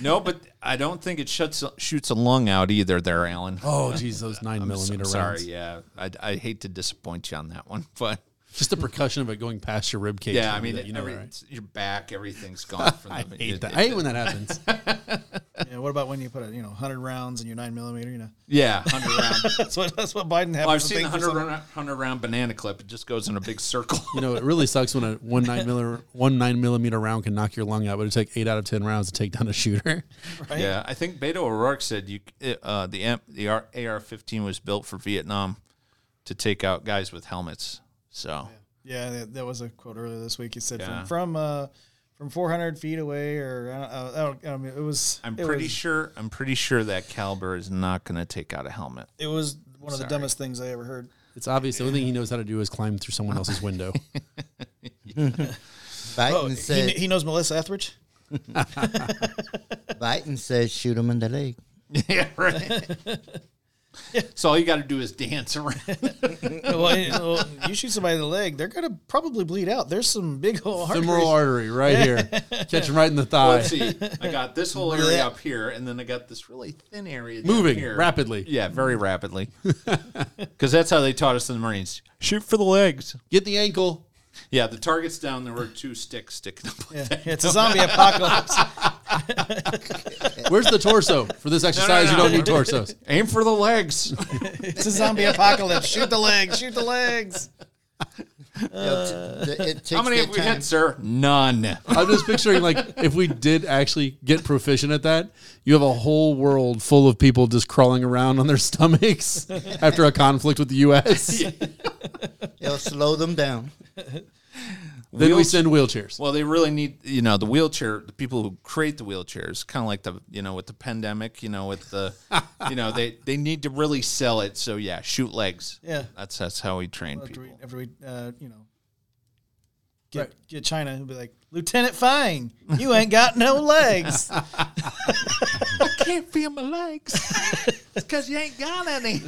No, but I don't think it shuts shoots a lung out either. There, Alan. Oh, geez, those nine I'm so- millimeter sorry. Yeah, I, I hate to disappoint you on that one, but Just the percussion of it going past your rib cage. yeah, I mean, that, you know, every, right? your back, everything's gone. From I the, hate it- that. it- I hate when that happens. Yeah, what about when you put a you know hundred rounds in your nine millimeter? You know, Yeah, hundred round. that's what that's what Biden had. Well, I've seen the hundred round, hundred round banana clip. It just goes in a big circle. You know, it really sucks when a one nine millimeter one nine millimeter round can knock your lung out, but it take eight out of ten rounds to take down a shooter. Right? Yeah, I think Beto O'Rourke said you uh, the the AR-15 was built for Vietnam to take out guys with helmets. So Yeah, that, that was a quote earlier this week. He said Yeah. from from uh, from 400 feet away, or I don't, I don't, I mean, it was. I'm it pretty was, sure. I'm pretty sure that caliber is not going to take out a helmet. It was one of the dumbest things I ever heard. It's obvious the only thing he knows how to do is climb through someone else's window. Biden Oh, he, said he knows Melissa Etheridge. Biden says shoot him in the leg. yeah, right. So all you got to do is dance around. well, you, well, you shoot somebody in the leg, they're gonna probably bleed out. There's some big hole Femoral artery right here. Catch him right in the thigh. Let's see. I got this whole area up here, and then I got this really thin area down Moving here. rapidly. Yeah, very rapidly. Because that's how they taught us in the Marines: shoot for the legs. Get the ankle. Yeah, the target's down. There were two sticks sticking up. Like Yeah, it's a zombie apocalypse. Where's the torso? For this exercise, you no. don't need torsos. Aim for the legs. It's a zombie apocalypse. Shoot the legs. Shoot the legs. You it takes How many their have we time. hit, sir? None. I'm just picturing like if we did actually get proficient at that, you have a whole world full of people just crawling around on their stomachs after a conflict with the U.S. It'll slow them down. Then we send wheelchairs. Well, they really need, you know, the wheelchair. The people who create the wheelchairs, kind of like the, you know, with the pandemic, you know, with the, you know, they they need to really sell it. So yeah, shoot legs. Yeah. that's that's how we train After we, people. after we uh, you know, get Right. get China and be like, Lieutenant Fang, you ain't got no legs. I can't feel my legs. it's because you ain't got any.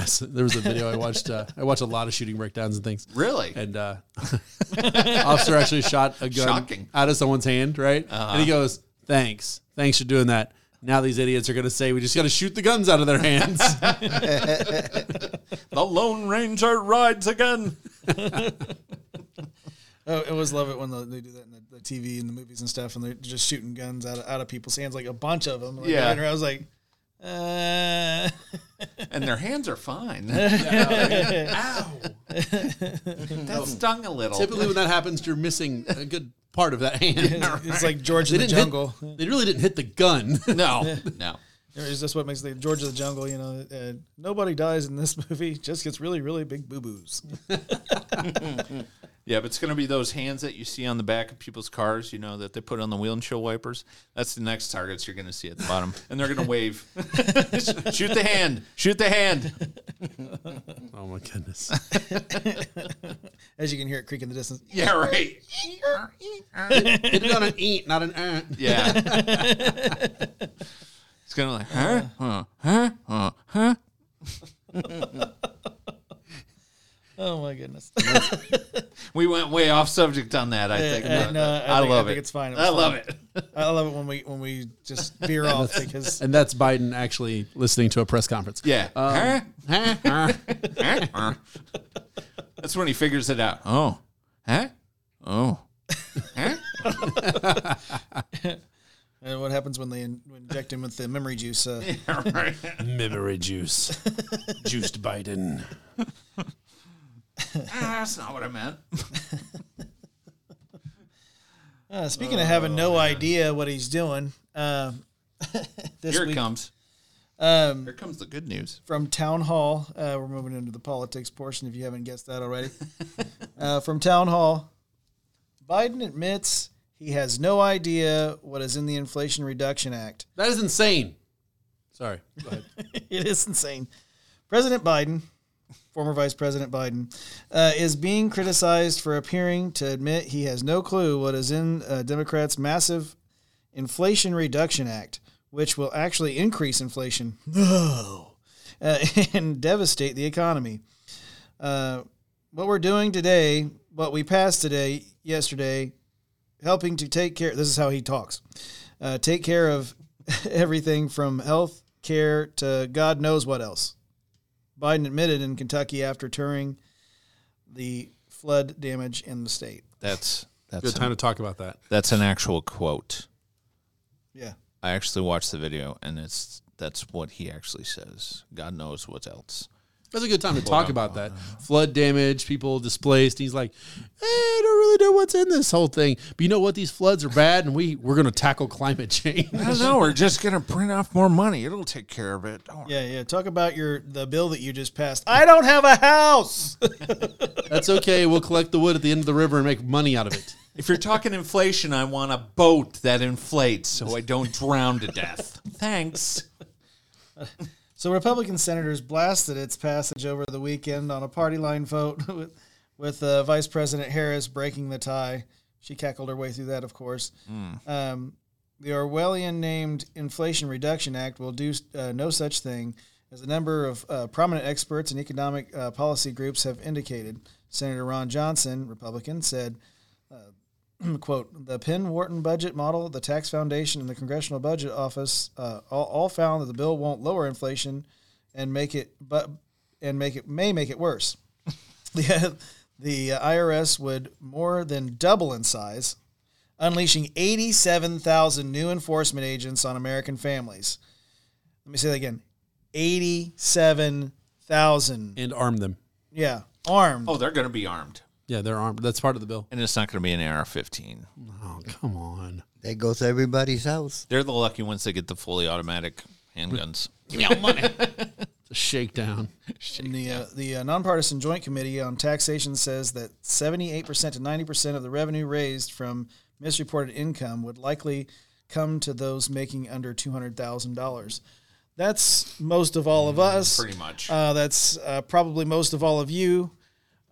I s- there was a video I watched. Uh, I watched a lot of shooting breakdowns and things. Really? And uh, officer actually shot a gun Shocking. out of someone's hand, right? And he goes, "Thanks, thanks for doing that." Now these idiots are going to say we just got to shoot the guns out of their hands. the Lone Ranger rides again. Oh, I always love it when the, they do that in the, the TV and the movies and stuff, and they're just shooting guns out of, out of people's hands, like a bunch of them. Like, Yeah. right around. I was like, uh, and their hands are fine. Ow! that stung a little. Typically, when that happens, you're missing a good part of that hand. it's like George They in the didn't hit- Jungle. They really didn't hit the gun. no, no. Is this what makes the George of the Jungle? You know, uh, nobody dies in this movie. Just gets really, really big boo boos. Yeah, but it's going to be those hands that you see on the back of people's cars, you know, that they put on the windshield wipers. That's the next targets you're going to see at the bottom. And they're going to wave. Shoot the hand. Shoot the hand. oh my goodness! As you can hear it creak in the distance. Yeah, right. Hit it on an eat, not an uh. Yeah. It's going to like, huh? Huh? Huh? Huh? Huh? Oh my goodness. We went way off subject on that, I think. uh, but no, I I, think- I love think it. it's fine. It I was love it. I love it when we when we just veer off because And that's Biden actually listening to a press conference. Yeah. Um, Huh? Huh? Huh? That's when he figures it out. Oh. Huh? Oh. Huh? And what happens when they in, inject him with the memory juice. Uh, right. Memory juice, juiced Biden. Ah, that's not what I meant. uh, speaking of having no idea what he's doing, um, this Here it week comes. um, Here comes the good news. from Town Hall, uh, we're moving into the politics portion. If you haven't guessed that already, uh, from Town Hall, Biden admits he has no idea what is in the Inflation Reduction Act. That is insane. Sorry. It is insane. President Biden, former Vice President Biden, uh, is being criticized for appearing to admit he has no clue what is in uh, Democrats' massive Inflation Reduction Act, which will actually increase inflation. No. Uh, and devastate the economy. Uh, what we're doing today, what we passed today, yesterday, helping to take care. This is how he talks. Uh, take care of everything from health care to God knows what else. Biden admitted in Kentucky after touring the flood damage in the state. That's that's Good an, time to talk about that. that's an actual quote. Yeah. I actually watched the video and it's that's what he actually says. God knows what else. That's a good time to talk about that. Flood damage, people displaced. He's like, hey, I don't really know what's in this whole thing. But you know what? These floods are bad, and we, we're going to tackle climate change. I don't know. We're just gonna print off more money. It'll take care of it. Don't. Yeah, yeah. Talk about your the bill that you just passed. I don't have a house. That's okay. We'll collect the wood at the end of the river and make money out of it. If you're talking inflation, I want a boat that inflates so I don't drown to death. Thanks. So Republican senators blasted its passage over the weekend on a party line vote with, with uh, Vice President Harris breaking the tie. She cackled her way through that, of course. Um, the Orwellian named Inflation Reduction Act will do uh, no such thing, as a number of uh, prominent experts and economic uh, policy groups have indicated. Senator Ron Johnson, Republican, said, quote, the Penn Wharton budget model, the Tax Foundation, and the Congressional Budget Office uh, all, all found that the bill won't lower inflation and make it, but and make it may make it worse. the the IRS would more than double in size, unleashing 87,000 new enforcement agents on American families. Let me say that again. 87,000. and arm them. Yeah, armed. Oh, they're going to be armed. Yeah, they're armed. That's part of the bill. And it's not going to be an AR 15. Oh, come on. There goes to everybody's house. They're the lucky ones that get the fully automatic handguns. It's a shakedown. And the uh, the uh, nonpartisan Joint Committee on Taxation says that 78% to 90% of the revenue raised from misreported income would likely come to those making under $200,000. That's most of all of us. Pretty much. Uh, that's uh, probably most of all of you.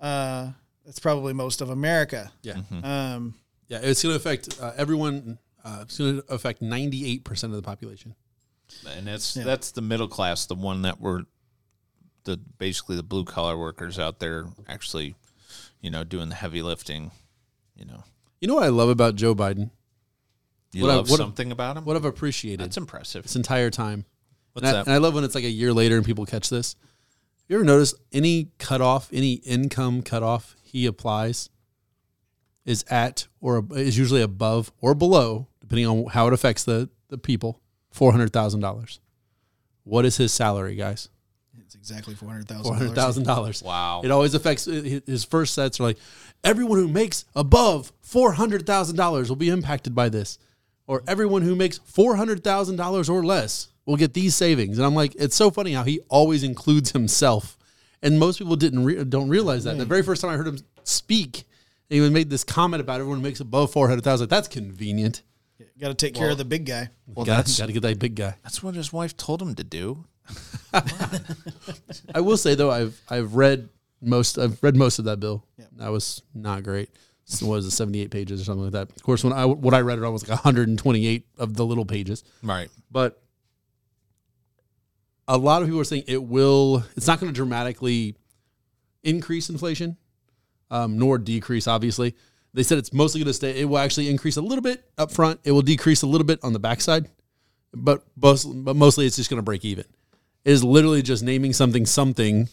Uh, that's probably most of America. Yeah. Um, Yeah, it's going to affect uh, everyone. Uh, it's going to affect 98% of the population. and that's that's the middle class, the one that were the basically the blue collar workers out there actually, you know, doing the heavy lifting. You know, You know what I love about Joe Biden? you What I- love what- something about him. What I've appreciated That's impressive. this entire time. What's and I, that? and I love when it's like a year later and people catch this. You ever notice any cutoff, any income cutoff he applies is at or is usually above or below, depending on how it affects the, the people, $400,000. What is his salary, guys? it's exactly $400,000. $400,000. Wow. It always affects uh, his first sets are like everyone who makes above $400,000 will be impacted by this. Or everyone who makes $400,000 or less will get these savings. And I'm like, it's so funny how he always includes himself. And most people didn't re- don't realize that. The very first time I heard him speak, he even made this comment about everyone who makes above 400,000. Like, that's convenient. Got to take care of the big guy. well, Got that's to get that big guy. that's what his wife told him to do. I will say though, I've I've read most I've read most of that bill. That was not great. So what was it, 78 pages or something like that. Of course, when I what I read it on was like 128 of the little pages. Right. But a lot of people are saying it will. It's not going to dramatically increase inflation, um, nor decrease. Obviously, they said it's mostly going to stay. It will actually increase a little bit up front. It will decrease a little bit on the backside, but most, but mostly it's just going to break even. It is literally just naming something something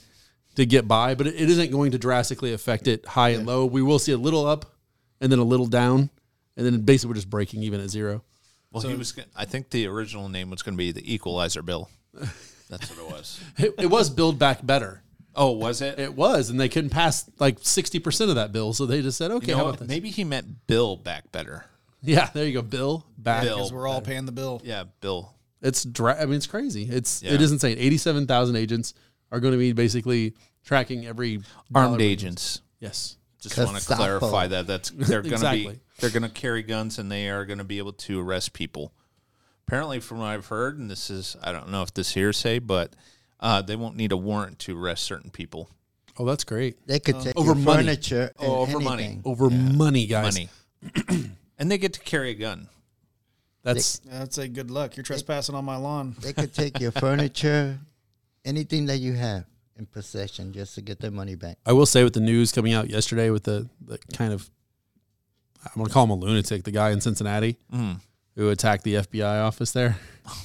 to get by, but it, it isn't going to drastically affect it high and low. We will see a little up and then a little down, and then basically we're just breaking even at zero. Well, he was. I think the original name was going to be the Equalizer Bill. That's what it was. It, it was build back better. Oh, was it? It was, and they couldn't pass like sixty percent of that bill, so they just said, "Okay, you know how what? about this?" Maybe he meant Bill back better. Yeah, there you go, Bill back. Bill. Because we're all paying the bill. Yeah, Bill. It's dra- I mean, it's crazy. It's Yeah. it is insane. Eighty-seven thousand agents are going to be basically tracking every Armed dollar- agents. Yes, Just want to Gestapo. clarify that that's they're going to Exactly. be they're going to carry guns and they are going to be able to arrest people. Apparently, from what I've heard, and this is I don't know if this hearsay, but uh, they won't need a warrant to arrest certain people. Oh, that's great. They could take Over your money. furniture and Oh, over money. anything. Over money, guys. Money, and they get to carry a gun. That's That's a good luck. You're trespassing on my lawn. They could take your furniture, anything that you have in possession, just to get their money back. I will say with the news coming out yesterday with the, the kind of I'm gonna call him a lunatic, the guy in Cincinnati Mm. Who attacked the FBI office there.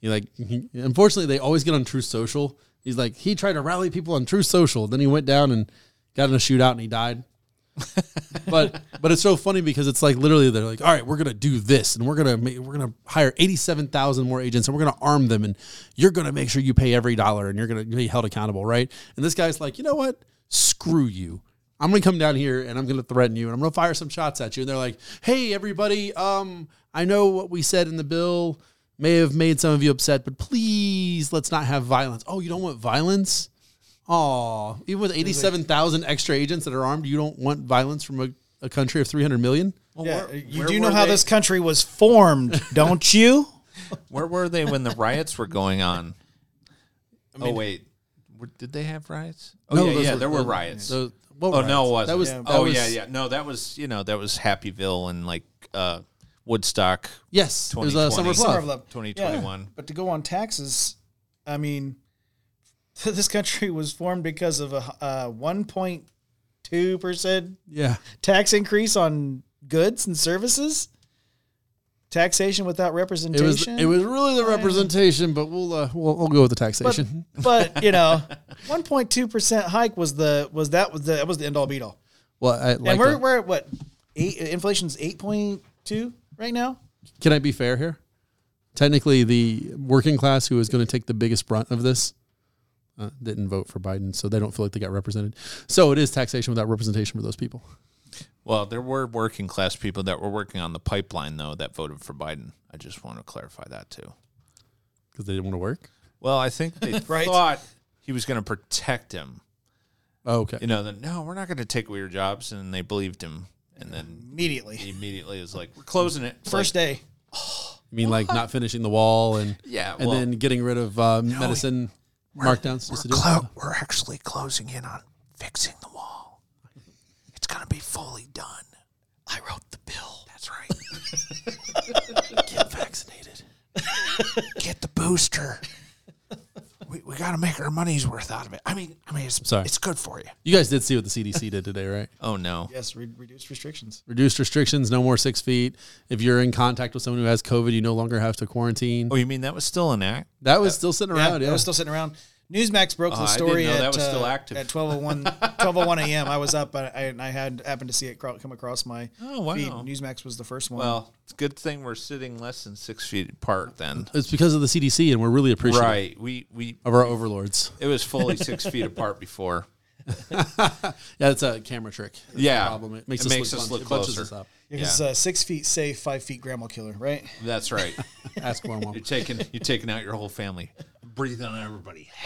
He like he, unfortunately they always get on Truth Social. He's like he tried to rally people on Truth Social, then he went down and got in a shootout and he died. but but it's so funny because it's like literally they're like, all right, we're gonna do this and we're gonna make, we're gonna hire eighty seven thousand more agents and we're gonna arm them and you're gonna make sure you pay every dollar and you're gonna be held accountable, right? And this guy's like, you know what? Screw you. I'm gonna come down here and I'm gonna threaten you and I'm gonna fire some shots at you. And they're like, hey everybody, um, I know what we said in the bill may have made some of you upset, but please let's not have violence. Oh, you don't want violence? Oh, even with eighty-seven thousand extra agents that are armed, you don't want violence from a a country of 300 million. Well, Yeah, where- you where do know were how they- this country was formed, don't you? Where were they when the riots were going on? oh wait, did they have riots? Oh No, yeah, yeah, were- there were those- riots. So, what oh no, it wasn't. That was. Yeah. that oh was- yeah, yeah. No, that was you know that was Happyville and like uh, Woodstock, Yes, it was a summer 2020. of love. 2021. But to go on taxes, I mean, this country was formed because of a uh, 1.2 percent Yeah, tax increase on goods and services. Taxation without it representation. was. It was really the representation, but we'll uh, we'll, we'll go with the taxation. but you know, 1.2 percent hike was the was that was the that was the end all beat all. well, I like and we're the- we're at what eight? Inflation's 8.2 right now. Can I be fair here? Technically, the working class who is going to take the biggest brunt of this uh, didn't vote for Biden, so they don't feel like they got represented. So it is taxation without representation for those people. Well, there were working class people that were working on the pipeline though that voted for Biden. I just want to clarify that too. because they didn't want to work. Well, I think they Right. thought he was going to protect him. Oh, okay. You know, that no, we're not going to take away your jobs, and they believed him. And then Immediately, he immediately was like, "We're closing it." First like, day. You mean like not finishing the wall and Yeah, and then getting rid of uh, medicine markdowns just to do it? we're actually closing in on fixing the wall. It's going to be fully done. I wrote the bill. That's right. Get vaccinated. Get the booster. We, we got to make our money's worth out of it. I mean, I mean, it's Sorry. it's good for you. You guys did see what the CDC did today, right? Oh no. Yes, re- reduced restrictions. Reduced restrictions, no more six feet. If you're in contact with someone who has COVID, you no longer have to quarantine. Oh, you mean that was still an act? That was still sitting around. Yeah, I was still sitting around. Newsmax broke Oh, the I didn't story know at, that was still uh, active. at 1201, 1201 a.m. I was up, I, I, I had happened to see it come across my Oh, wow. feed. Newsmax was the first one. Well, it's a good thing we're sitting less than six feet apart then. it's because of the CDC, and we're really appreciative Right. We we of our overlords. it was fully six feet apart before. Yeah, it's a camera trick. That's Yeah. problem. It makes, It us, makes look us look it closer. us up. because yeah. uh, six feet safe, five feet grandma killer, right? That's right. Ask grandma. You're taking you're taking out your whole family. Breathe on everybody.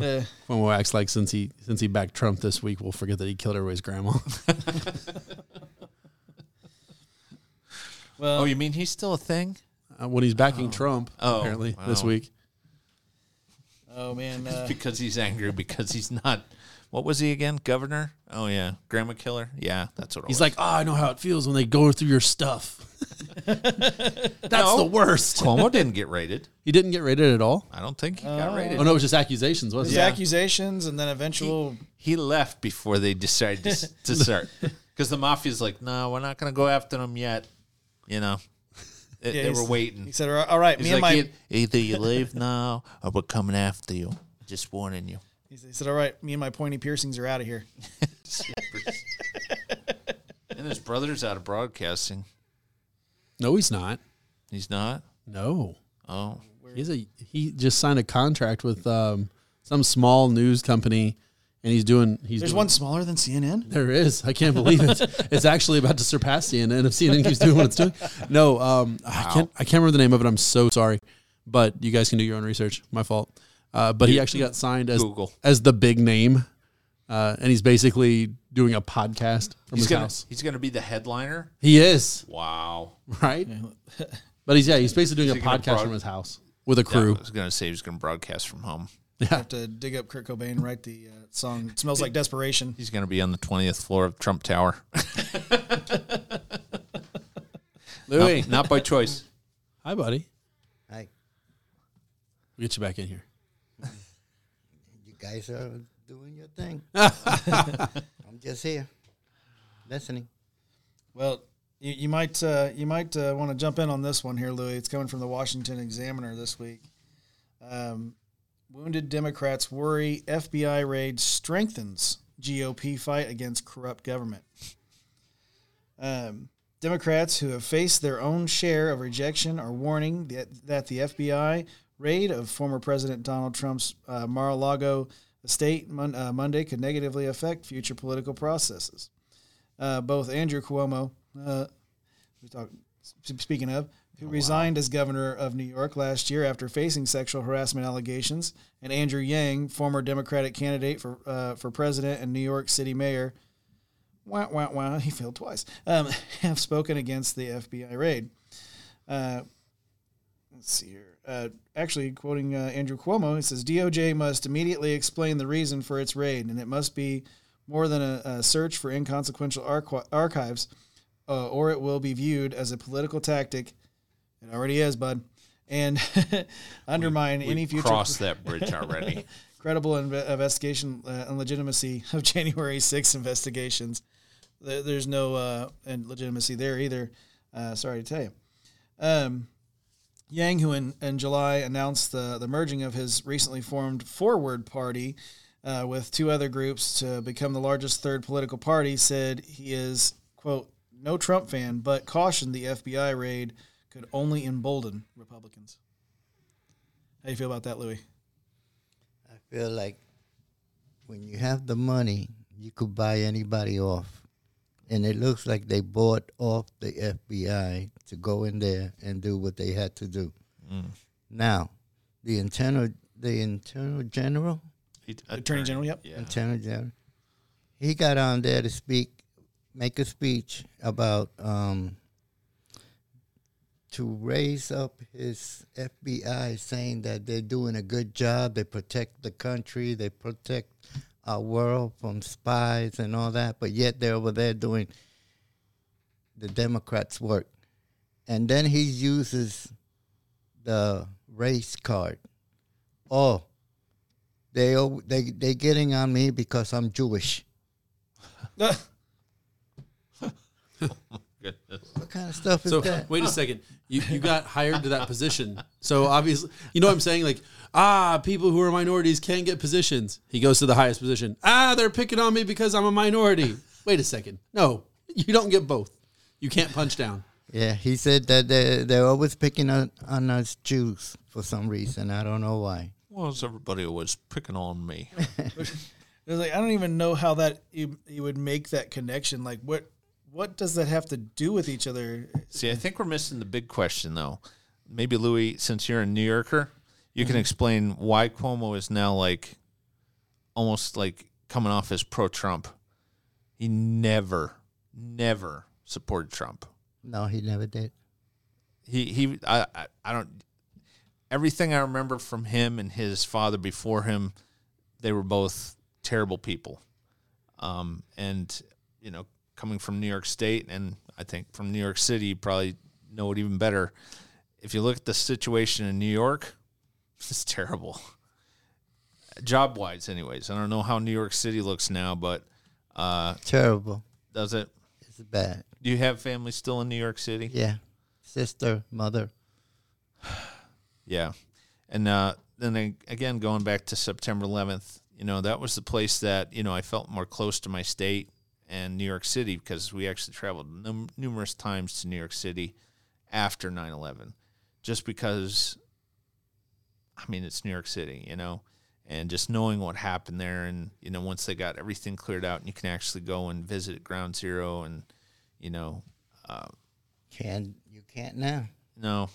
Uh, Cuomo acts like since he since he backed Trump this week, we'll forget that he killed everybody's grandma. well, Oh, you mean he's still a thing? Uh, when he's backing Trump, Oh, apparently this week. oh man, uh, Because he's angry because he's not what was he again? Governor? Oh yeah. Grandma killer? Yeah, that's what it He's was. like, oh, I know how it feels when they go through your stuff. That's No. the worst. Cuomo didn't get raided. He didn't get raided at all. I don't think he got oh. raided. Oh no, it was just accusations, there's wasn't it? accusations and then eventual. He left before they decided to, s- to start. Because the mafia's like, no, we're not going to go after them yet. You know, they, Yeah, they were waiting. He said, "All right, He's me and like, my." "E- either you leave now or we're coming after you. Just warning you. He said, "All right, me and my pointy piercings are out of here." and his brother's out of broadcasting. No, he's not. He's not. No, Oh, he's a he just signed a contract with um, some small news company, and he's doing. He's There's doing- one smaller than CNN. There is. I can't believe it. it's actually about to surpass CNN if CNN keeps doing what it's doing. No, um, I can't. I can't remember the name of it. I'm so sorry, but you guys can do your own research. My fault. Uh, but he actually got signed as Google. as the big name, uh, and he's basically doing a podcast from he's his gonna house. he's gonna be the headliner. He is Wow. right, but he's yeah. He's basically doing he a gonna podcast broad- from his house with a Yeah, crew. I was gonna say he was gonna broadcast from home. I have to dig up Kurt Cobain, write the uh, song. It smells like desperation. He's gonna be on the twentieth floor of Trump Tower. Louis, not, not by choice. hi, buddy. Hi, We'll get you back in here. you guys are doing your thing. I'm just here, listening. Well, you, you might uh, you might uh, want to jump in on this one here, Louis. It's coming from the Washington Examiner this week. Um, wounded Democrats worry FBI raid strengthens GOP fight against corrupt government. Um, Democrats who have faced their own share of rejection are warning that, that the FBI raid of former President Donald Trump's uh, Mar-a-Lago estate mon- uh, Monday could negatively affect future political processes. Uh, both Andrew Cuomo, uh, talk, speaking of, who resigned as governor of New York last year after facing sexual harassment allegations, and Andrew Yang, former Democratic candidate for uh, for president and New York City mayor. Wow, wow, wow! He failed twice. Um, have spoken against the FBI raid. Uh, let's see here. Uh, actually, quoting uh, Andrew Cuomo, he says DOJ must immediately explain the reason for its raid, and it must be more than a, a search for inconsequential archi- archives, uh, or it will be viewed as a political tactic. It already is, bud, and undermine any We've future crossed that bridge already. credible inve- investigation uh, and legitimacy of January 6 investigations. There, there's no uh, and legitimacy there either. Uh, sorry to tell you. Um, Yang, who in, in July announced the, the merging of his recently formed Forward Party uh, with two other groups to become the largest third political party, said he is, quote, no Trump fan, but cautioned the FBI raid could only embolden Republicans. How do you feel about that, Louis? I feel like when you have the money, you could buy anybody off. And it looks like they bought off the FBI to go in there and do what they had to do. Now, the internal the internal general, He- Attorney General, yep. Yeah. internal general, he got on there to speak, make a speech about um, to raise up his FBI, saying that they're doing a good job. They protect the country. They protect our world from spies and all that. But yet they're over there doing the Democrats' work. And then he uses the race card. Oh, they they they getting on me because I'm Jewish. What kind of stuff is So that? wait a second. You you got hired to that position. So obviously, you know what I'm saying? Like, ah, people who are minorities can't get positions. He goes to the highest position. Ah, they're picking on me because I'm a minority. Wait a second. No, you don't get both. You can't punch down. Yeah, he said that they they're always picking on, on us Jews for some reason. I don't know why. Well, as everybody was picking on me. It was like I don't even know how that you, you would make that connection. Like what what does that have to do with each other? See, I think we're missing the big question, though. Maybe Louis, since you're a New Yorker, you can explain why Cuomo is now like almost like coming off as pro-Trump. He never, never supported Trump. No, he never did. He he. I I, I don't. Everything I remember from him and his father before him, they were both terrible people. Um, and you know, coming from New York State, and I think from New York City, you probably know it even better. If you look at the situation in New York, it's terrible. Job wise, anyways. I don't know how New York City looks now, but uh, Terrible. does it? It's bad. Do you have family still in New York City? Yeah, sister, mother. Yeah. And uh, then again, going back to September 11th, you know, that was the place that, you know, I felt more close to my state and New York City because we actually traveled num- numerous times to New York City after 9 11. Just because, I mean, it's New York City, you know, and just knowing what happened there. And, you know, once they got everything cleared out and you can actually go and visit Ground Zero and, you know, uh, Can't you can't now. no,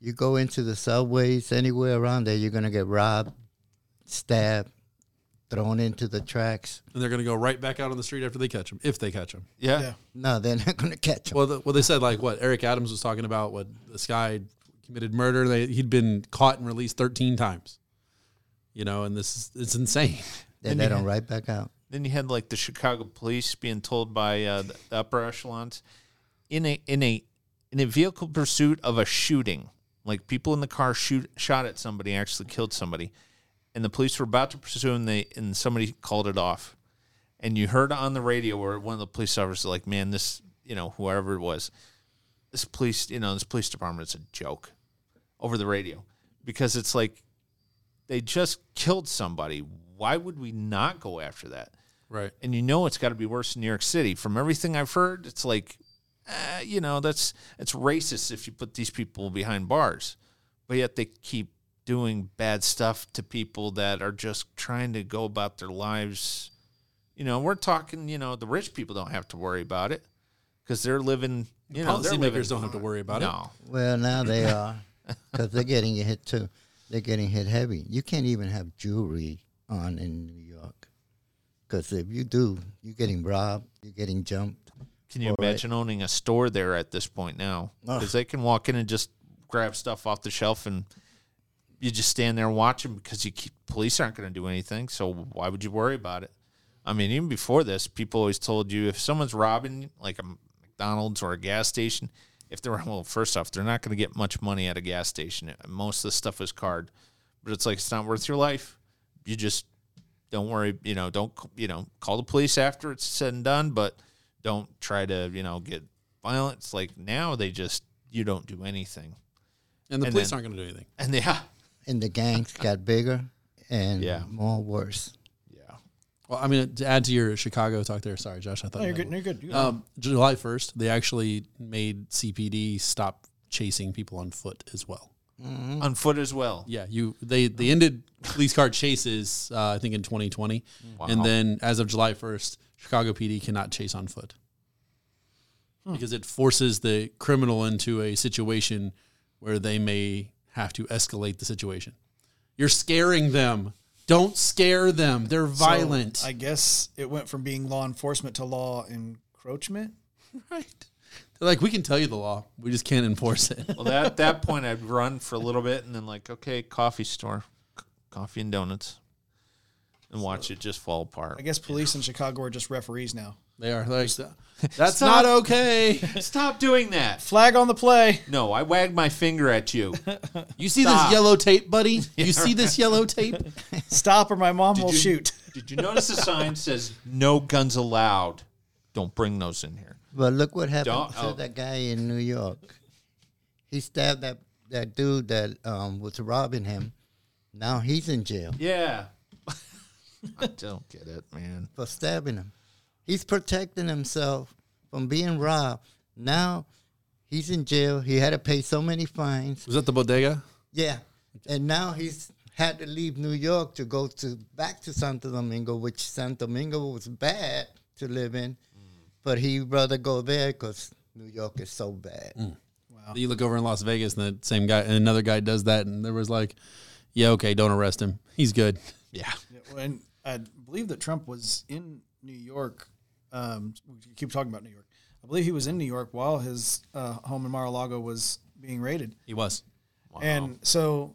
You go into the subways anywhere around there, you're gonna get robbed, stabbed, thrown into the tracks. And they're going to go right back out on the street after they catch them, if they catch them. yeah. Yeah. No, they're not gonna catch 'em. Well, the, well, they said like what Eric Adams was talking about. What this guy committed murder. They, he'd been caught and released 13 times. You know, and this is it's insane. They and let you them right back out. Then you had like the Chicago police being told by uh, the upper echelons in a in a in a vehicle pursuit of a shooting, like people in the car shoot shot at somebody, actually killed somebody, and the police were about to pursue and they and somebody called it off, and you heard on the radio where one of the police officers was like, "Man, this you know whoever it was, this police you know this police department is a joke," over the radio because it's like they just killed somebody. Why would we not go after that? Right. and you know it's got to be worse in New York City. From everything I've heard, it's like, uh, you know, that's it's racist if you put these people behind bars, but yet they keep doing bad stuff to people that are just trying to go about their lives. You know, we're talking. You know, the rich people don't have to worry about it because they're living you know, Policymakers don't have to worry about it. no. Well, now they are, because they're getting hit too. They're getting hit heavy. You can't even have jewelry on in New York, because if you do, you're getting robbed. You're getting jumped. Can you imagine owning a store there at this point now? Because they can walk in and just grab stuff off the shelf, and you just stand there and watch them because you keep, police aren't going to do anything. So why would you worry about it? I mean, even before this, people always told you if someone's robbing like a McDonald's or a gas station, if they're well, first off, they're not going to get much money at a gas station. Most of the stuff is card, but it's like it's not worth your life. You just don't worry. You know, don't you know call the police after it's said and done, but don't try to you know get violent. It's like now they just you don't do anything, And the And police then- aren't going to do anything. and yeah, And the gangs got bigger and Yeah. more worse. Yeah. Well, I mean, to add to your Chicago talk there, sorry, Josh, I thought No, you're good. No, you're good. You one. Um, July 1st, they actually made CPD stop chasing people on foot as well. on foot as well. Yeah, you they they ended police car chases uh, I think in 2020, Wow. and then as of July 1st, Chicago PD cannot chase on foot because it forces the criminal into a situation where they may have to escalate the situation. You're scaring them. Don't scare them. They're So, violent. I guess it went from being law enforcement to law encroachment. right. They're like, we can tell you the law, we just can't enforce it. Well, that, at that point, I'd run for a little bit and then like, okay, coffee store, c- coffee and donuts, and watch it just fall apart. I guess police in Chicago are just referees now. They are like, that's Stop. not okay. Stop doing that. Flag on the play. No, I wagged my finger at you. You see Stop. this yellow tape, buddy? You see this yellow tape? Stop or my mom will you- shoot. Did you notice the sign says "No guns allowed"? Don't bring those in here. But look what happened Don't- to oh. that guy in New York. He stabbed that, that dude that um, was robbing him. Now he's in jail Yeah. I don't get it, man. for stabbing him. He's protecting himself from being robbed. Now he's in jail. He had to pay so many fines. Was that the bodega? Yeah. And now he's had to leave New York to go to back to Santo Domingo, which Santo Domingo was bad to live in. But he rather go there because New York is so bad. Mm. You look over in Las Vegas, and the same guy, and another guy does that, and there was like, yeah, okay, don't arrest him. He's good. Yeah. Yeah, And I believe that Trump was in New York. Um, we keep talking about New York. I believe he was in New York while his uh, home in Mar-a-Lago was being raided. He was. And so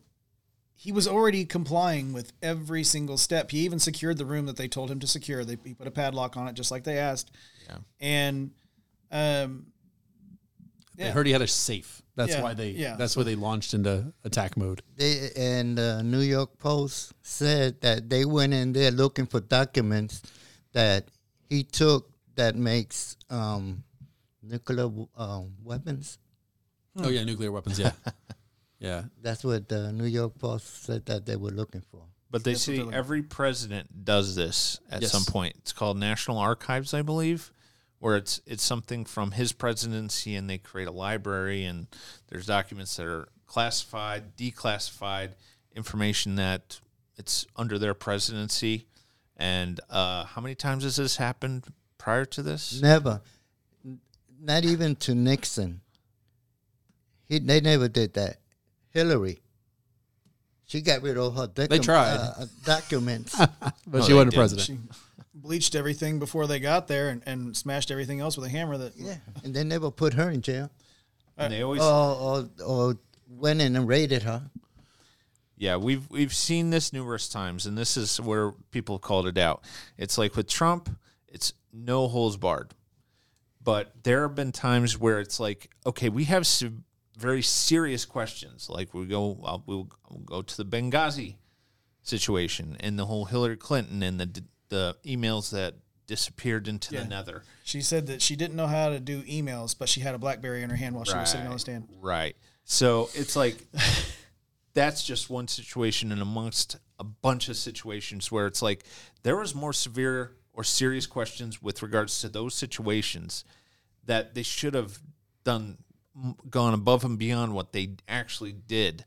he was already complying with every single step. He even secured the room that they told him to secure. They he put a padlock on it just like they asked. Yeah. And um They heard he had a safe. That's Yeah, why they. yeah. That's why they launched into attack mode. They and the New York Post said that they went in there looking for documents that he took that makes um, nuclear um, weapons. Oh yeah, nuclear weapons. Yeah, yeah. That's what the New York Post said that they were looking for. But they That's see every president does this at Yes. some point. It's called National Archives, I believe, where it's it's something from his presidency, and they create a library, and there's documents that are classified, declassified, information that it's under their presidency. And uh, how many times has this happened prior to this? Never, not even to Nixon. He they never did that. Hillary, she got rid of her docu- tried. uh, documents. But No, she wasn't didn't. president. she bleached everything before they got there and, and smashed everything else with a hammer that yeah, and they never put her in jail And they always or, or or went in and raided her. Yeah, we've we've seen this numerous times, and this is where people called it out. It's like with Trump, it's no holes barred. But there have been times where it's like, okay, we have some very serious questions. Like we go, we'll, we'll go to the Benghazi situation and the whole Hillary Clinton and the the emails that disappeared into Yeah. the nether. she said that she didn't know how to do emails, but she had a BlackBerry in her hand while she was sitting on the stand. Right. So it's like that's just one situation and amongst a bunch of situations where it's like there was more severe or serious questions with regards to those situations that they should have done gone above and beyond what they actually did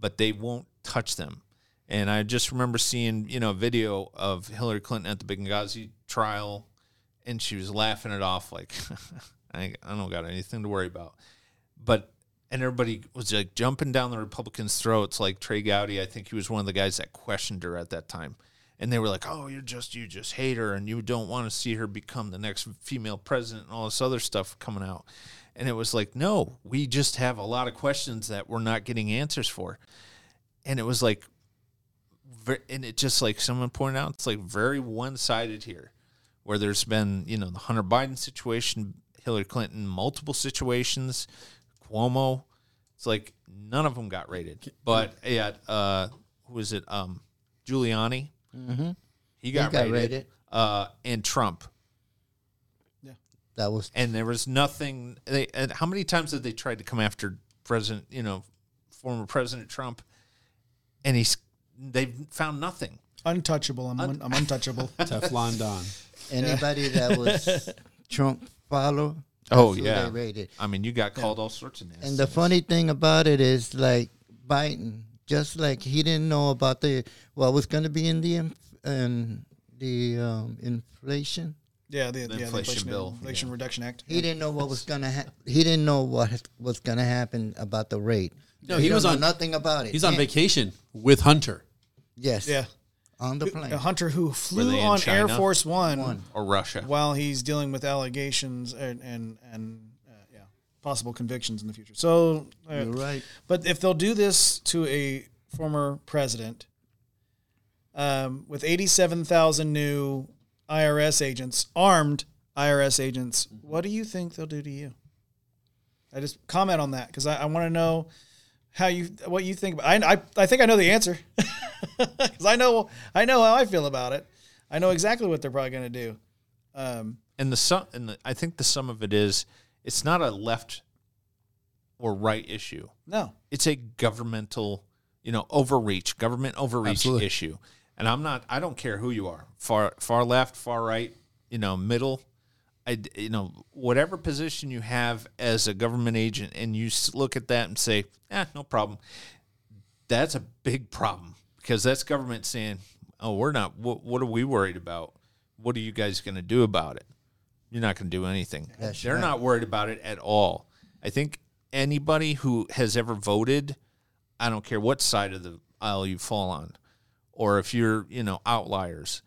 but they won't touch them and i just remember seeing you know a video of hillary clinton at the benghazi trial and she was laughing it off like I, I don't got anything to worry about. But and everybody was like jumping down the Republicans' throats, like Trey Gowdy. I think he was one of the guys that questioned her at that time. And they were like, "Oh, you're just you just hate her, and you don't want to see her become the next female president, and all this other stuff coming out." And it was like, "No, we just have a lot of questions that we're not getting answers for." And it was like, and it just like someone pointed out, it's like very one sided here, where there's been you know the Hunter Biden situation, Hillary Clinton, multiple situations, Cuomo. It's like none of them got rated, but yeah, uh, who was it? Um, Giuliani. He got, got rated. rated. Uh, and Trump. Yeah, that was And there was nothing. They, and how many times did they try to come after President, you know, former President Trump? And he's they found nothing. Untouchable. I'm, un- I'm untouchable. Teflon Don. anybody that was Trump follow. Oh, that's who yeah. they rated. I mean, you got called all sorts of names. And the funny thing about it is, like Biden, just like he didn't know about the what was going to be in the inf- in the um, inflation. Yeah, the, The yeah, the inflation Inflation, bill, Inflation Reduction Act. He didn't know what was going to ha- he didn't know what was going to happen about the rate. No, he was don't know on- nothing about it. He's on And- vacation with Hunter. Yes. Yeah. On the plane. A hunter who flew they in on Air Force One, One. or Russia. while he's dealing with allegations and and, and uh, yeah, possible convictions in the future. So, uh, You're right. but if they'll do this to a former president, um, with eighty-seven thousand new IRS agents, armed IRS agents, what do you think they'll do to you? I just comment on that because I, I want to know how you what you think. About, I, I I think I know the answer because I know I know how I feel about it. I know exactly what they're probably going to do. Um, and the sum and the, I think the sum of it is it's not a left or right issue. no, It's a governmental, you know, overreach, government overreach Absolutely. issue. And I'm not I don't care who you are. Far far left, far right, you know, middle. I you know, whatever position you have as a government agent and you look at that and say, "Eh, no problem." That's a big problem because that's government saying, "Oh, we're not what, what are we worried about? What are you guys going to do about it?" You're not going to do anything. That's They're not worried about it at all. I think anybody who has ever voted, I don't care what side of the aisle you fall on, or if you're, you know, outliers,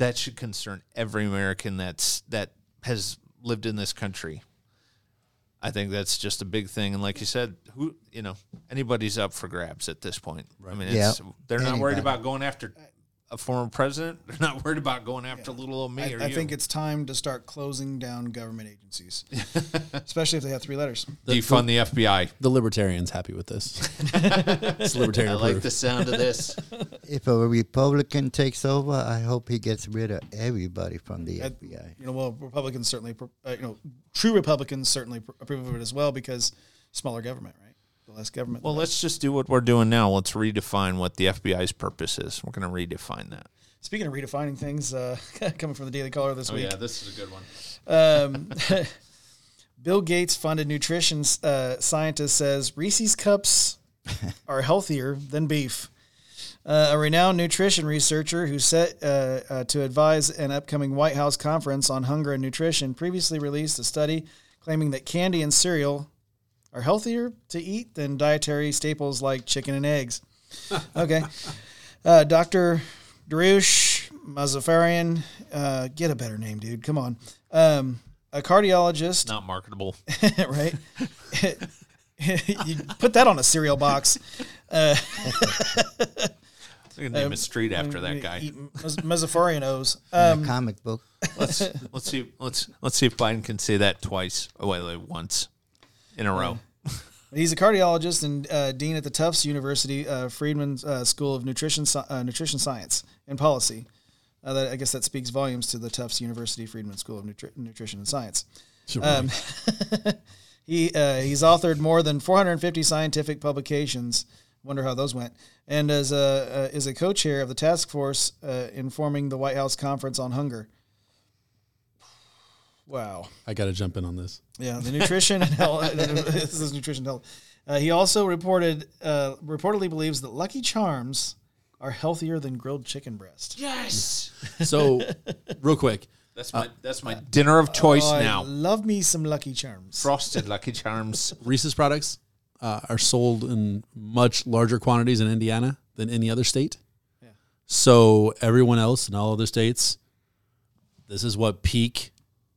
that should concern every American that's that has lived in this country. I think that's just a big thing, and like you said, who you know, anybody's up for grabs at this point. I mean, it's, Yeah. they're not worried about going after a former president. They're not worried about going after little old me I, or I you. think it's time to start closing down government agencies, especially if they have three letters. defund the FBI. The libertarian's happy with this. it's libertarian I like the sound of this. If a Republican takes over, I hope he gets rid of everybody from the Uh, FBI. You know, well, Republicans certainly, uh, you know, true Republicans certainly approve of it as well because smaller government, right? The less government. Well, let's just do what we're doing now. Let's redefine what the FBI's purpose is. We're going to redefine that. Speaking of redefining things, uh, coming from the Daily Caller this week, Oh, yeah, this is a good one. um, Bill Gates funded nutrition uh, scientist says Reese's cups are healthier than beef. Uh, a renowned nutrition researcher who set uh, uh, to advise an upcoming White House conference on hunger and nutrition previously released a study claiming that candy and cereal are healthier to eat than dietary staples like chicken and eggs. Okay. Uh, Dr. Dariush Mozaffarian, uh, get a better name, dude. Come on. Um, a cardiologist, Not marketable. right? you put that on a cereal box. We're going to name a street after that guy. Eat Mozaffarian O's. Um, comic book. Let's let's see let's let's see if Biden can say that twice. Oh, wait, wait, once in a row. He's a cardiologist and uh, dean at the Tufts University uh, Friedman uh, School of Nutrition uh, Nutrition Science and Policy. Uh, that, I guess that speaks volumes to the Tufts University Friedman School of Nutri- Nutrition and Science. Sure. Um, he uh, he's authored more than 450 scientific publications. Wonder how those went. And as a uh, is a co-chair of the task force uh, informing the White House Conference on Hunger. Wow. I got to jump in on this. Yeah, the nutrition and health. this is nutrition and health. Uh, he also reported uh, reportedly believes that Lucky Charms are healthier than grilled chicken breast. Yes. So, real quick, That's my that's my dinner of choice Oh, I now. love me some Lucky Charms. Frosted Lucky Charms. Reese's products uh, are sold in much larger quantities in Indiana than any other state. So everyone else in all other states, this is what peak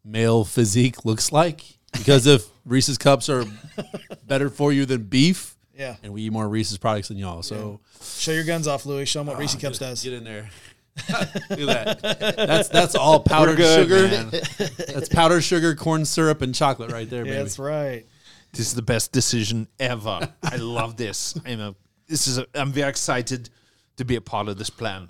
male physique looks like. Because if Reese's cups are better for you than beef, Yeah. and we eat more Reese's products than y'all, so Show your guns off, Louis. Show them what ah, Reese's Cups does. get in there. Look at that. That's that's all powdered good, sugar. man. That's powdered sugar, corn syrup, and chocolate right there, baby. that's right. This is the best decision ever. I love this. I'm a, this is a, I'm very excited to be a part of this plan.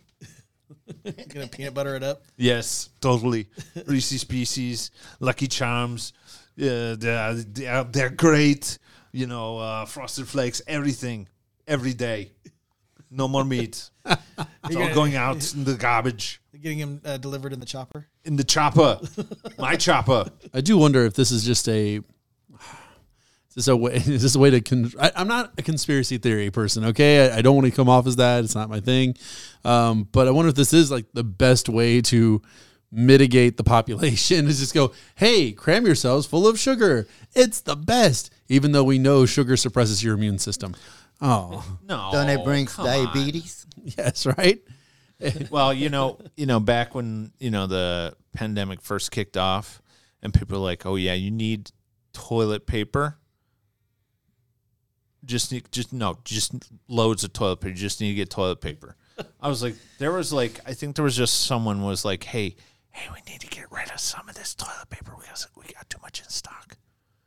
Gonna peanut butter it up. Yes, totally. Reese's Pieces, Lucky Charms, uh, they're, they're, they're great. You know, uh, Frosted Flakes, everything, every day. No more meat. It's all going out in the garbage. Getting him uh, delivered in the chopper. In the chopper. My chopper. I do wonder if this is just a. Is this a way? Is this a way to? Con- I, I'm not a conspiracy theory person. Okay, I, I don't want to come off as that. It's not my thing. Um, but I wonder if this is like the best way to mitigate the population. Is just go, hey, cram yourselves full of sugar. It's the best, even though we know sugar suppresses your immune system. Oh, No. Don't it bring come on. diabetes? yes, right. well, you know, you know, back when you know the pandemic first kicked off, and people were like, "Oh yeah, you need toilet paper." Just need, just no, just loads of toilet paper. You just need to get toilet paper. I was like, there was like, I think there was just someone was like, "Hey, hey, we need to get rid of some of this toilet paper because we got too much in stock."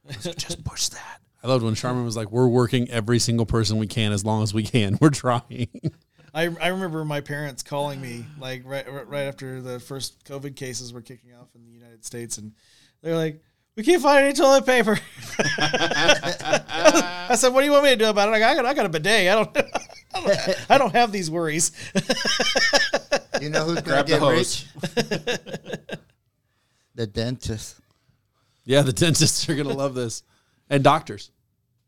I was like, just push that. I loved when Charmin was like, "We're working every single person we can as long as we can. We're trying." I, I remember my parents calling me like right right right after the first COVID cases were kicking off in the United States, and they're like, "We can't find any toilet paper." I said, "What do you want me to do about it?" I got I got a bidet. I don't I don't, I don't have these worries. You know who's gonna get hose. rich? The dentist. Yeah, the dentists are gonna love this, and doctors.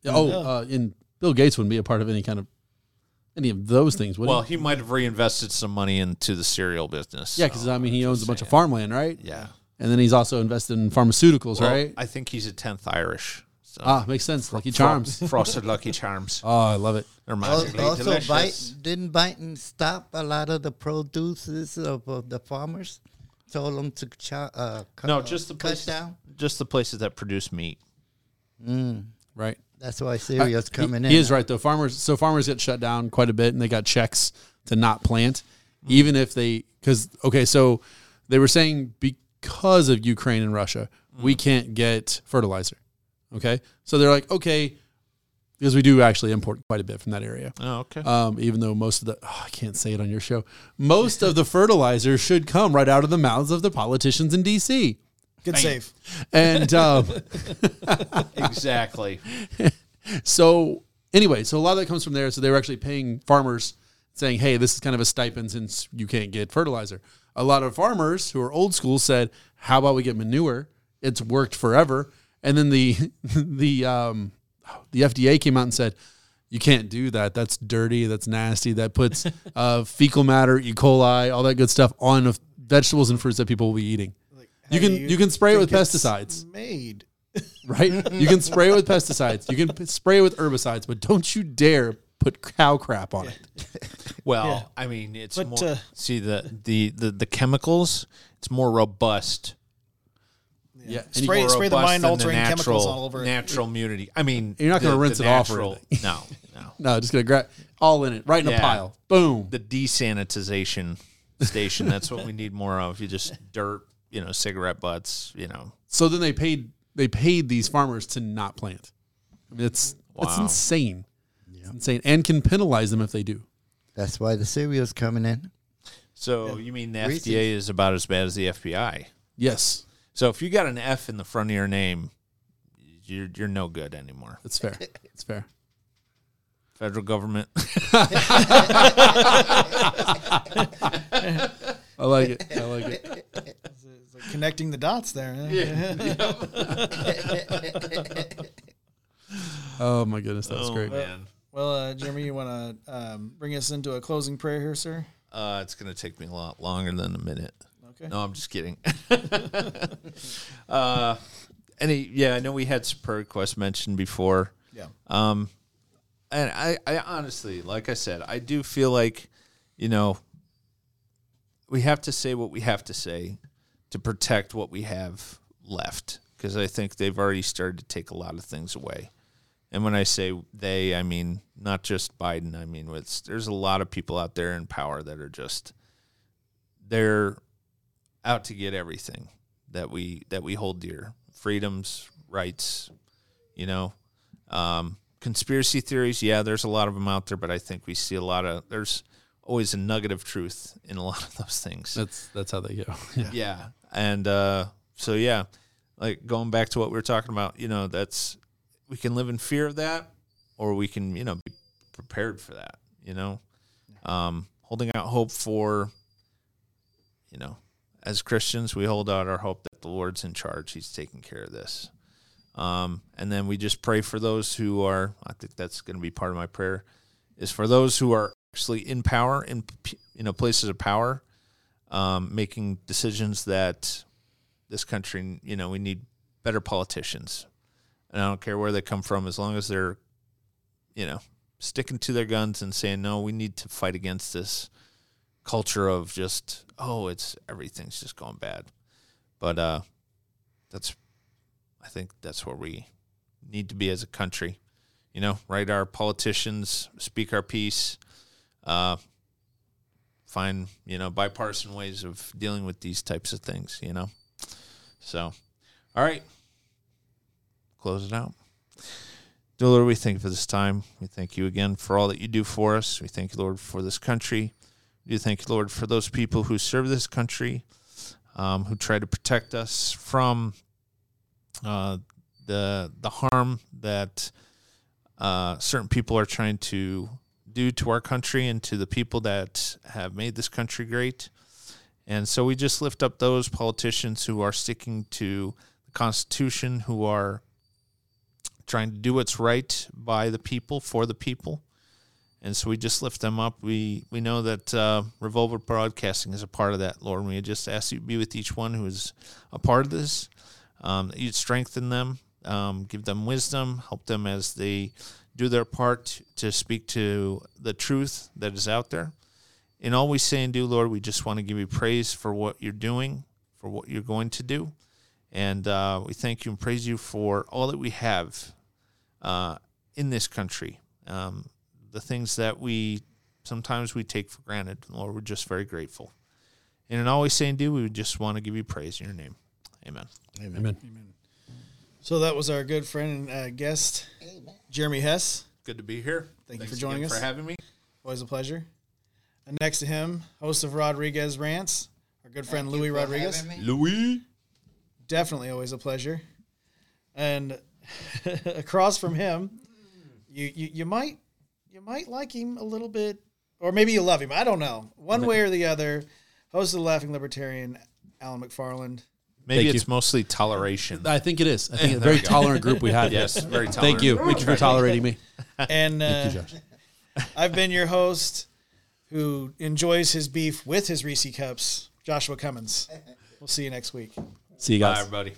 Oh, uh, and Bill Gates wouldn't be a part of any kind of any of those things, would Well, he? he might have reinvested some money into the cereal business. Yeah, because so I mean, he owns a just bunch of farmland, right? Yeah. And then he's also invested in pharmaceuticals, Well, right? I think he's a tenth Irish. So. ah, makes sense. Lucky Charms. frosted Lucky Charms. Oh, I love it. They're Al- magically Also, delicious. Biden, didn't Biden stop a lot of the produces of, of the farmers? Told them to ch- uh, cut, No, just the cut places, down. just the places that produce meat. Right. That's why cereal's coming he, in. He is right though. Farmers so farmers get shut down quite a bit, and they got checks to not plant, even if they because okay, so they were saying because of Ukraine and Russia, we can't get fertilizer. Okay, so they're like okay, because we do actually import quite a bit from that area. Oh, okay. Um, even though most of the oh, I can't say it on your show, most of the fertilizer should come right out of the mouths of the politicians in D.C. Good save. And um, exactly. So anyway, so a lot of that comes from there. So they were actually paying farmers, saying, "Hey, this is kind of a stipend since you can't get fertilizer." A lot of farmers who are old school said, "How about we get manure? It's worked forever." And then the the um, the FDA came out and said, "You can't do that. That's dirty. That's nasty. That puts uh, fecal matter, E. coli, all that good stuff on of vegetables and fruits that people will be eating." You can do you can spray it with pesticides Made. right? You can spray it with pesticides. You can p- spray it with herbicides, but don't you dare put cow crap on it. Well, Yeah. I mean, it's But, more. uh, see the, the the the chemicals. It's more robust. Yeah, and Spray- more spray the robust than mind-altering chemicals all over it. Natural immunity. I mean, You're not gonna rinse the it off or natural- anything. No, no. No, just gonna grab all in it, right in a pile. Boom. The desanitization station. That's what we need more of. You just dirt. You know, cigarette butts. You know. So then they paid they paid these farmers to not plant. I mean, it's it's Wow. insane. It's insane, and can penalize them if they do. That's why the cereal's coming in. So you mean the Reese's. FDA is about as bad as the FBI? Yes, So if you got an F in the front of your name, you're you're no good anymore. that's fair. It's fair. Federal government. I like it. I like it. It's like connecting the dots there. huh? Oh my goodness, that's oh great. man. Well, uh, Jeremy, you want to um, bring us into a closing prayer here, sir? Uh, it's gonna take me a lot longer than a minute. Okay. No, I'm just kidding. uh, any, yeah, I know we had some prayer requests mentioned before. Yeah. Um, and I, I honestly, like I said, I do feel like, you know, we have to say what we have to say to protect what we have left because I think they've already started to take a lot of things away. And when I say they, I mean not just Biden. I mean with there's a lot of people out there in power that are just they're out to get everything that we that we hold dear, freedoms, rights, you know. Um, conspiracy theories, yeah, there's a lot of them out there, but I think we see a lot of there's always a nugget of truth in a lot of those things. That's that's how they go. Yeah. Yeah. And uh, so, yeah, like going back to what we were talking about, you know, that's we can live in fear of that or we can, you know, be prepared for that, you know, um, holding out hope for, you know, as Christians, we hold out our hope that the Lord's in charge. He's taking care of this. Um, and then we just pray for those who are, I think that's going to be part of my prayer, is for those who are actually in power, in, you know, places of power, um, making decisions that this country, you know, we need better politicians. And I don't care where they come from, as long as they're, you know, sticking to their guns and saying, no, we need to fight against this culture of just, oh, it's everything's just going bad. But uh, that's, I think that's where we need to be as a country. You know, write our politicians, speak our piece, uh, find you know bipartisan ways of dealing with these types of things you know so all right close it out Dear Lord, we thank you for this time. We thank you again for all that you do for us. We thank you, Lord, for this country. We thank you, Lord, for those people who serve this country, um, who try to protect us from uh, the the harm that uh, certain people are trying to do to our country and to the people that have made this country great. And so we just lift up those politicians who are sticking to the Constitution, who are trying to do what's right by the people, for the people. And so we just lift them up. We we know that uh, Revolver Broadcasting is a part of that, Lord. And we just ask you to be with each one who is a part of this. Um, you'd strengthen them, um, give them wisdom, help them as they do their part to speak to the truth that is out there. In all we say and do, Lord, we just want to give you praise for what you're doing, for what you're going to do. And uh, we thank you and praise you for all that we have uh, in this country. Um, the things that we sometimes we take for granted. Lord, we're just very grateful. And in all we say and do, we just want to give you praise in your name. Amen. Amen. Amen. So that was our good friend and uh, guest, Jeremy Hess. Good to be here. Thank you for joining again us. For having me. Always a pleasure. And next to him, host of Rodriguez Rants, our good friend Louis Rodriguez. Louis. Definitely always a pleasure. And across from him, you, you you might you might like him a little bit, or maybe you love him. I don't know. One way or the other. Host of the Laughing Libertarian, Alan McFarland. Maybe Thank it's you. mostly toleration. I think it is. I think a very tolerant group we had. yes, very tolerant. Thank you. Thank you for tolerating me. And uh, Thank you, Josh. I've been your host who enjoys his beef with his Reese cups, Joshua Cummins. We'll see you next week. See you Bye, guys. everybody.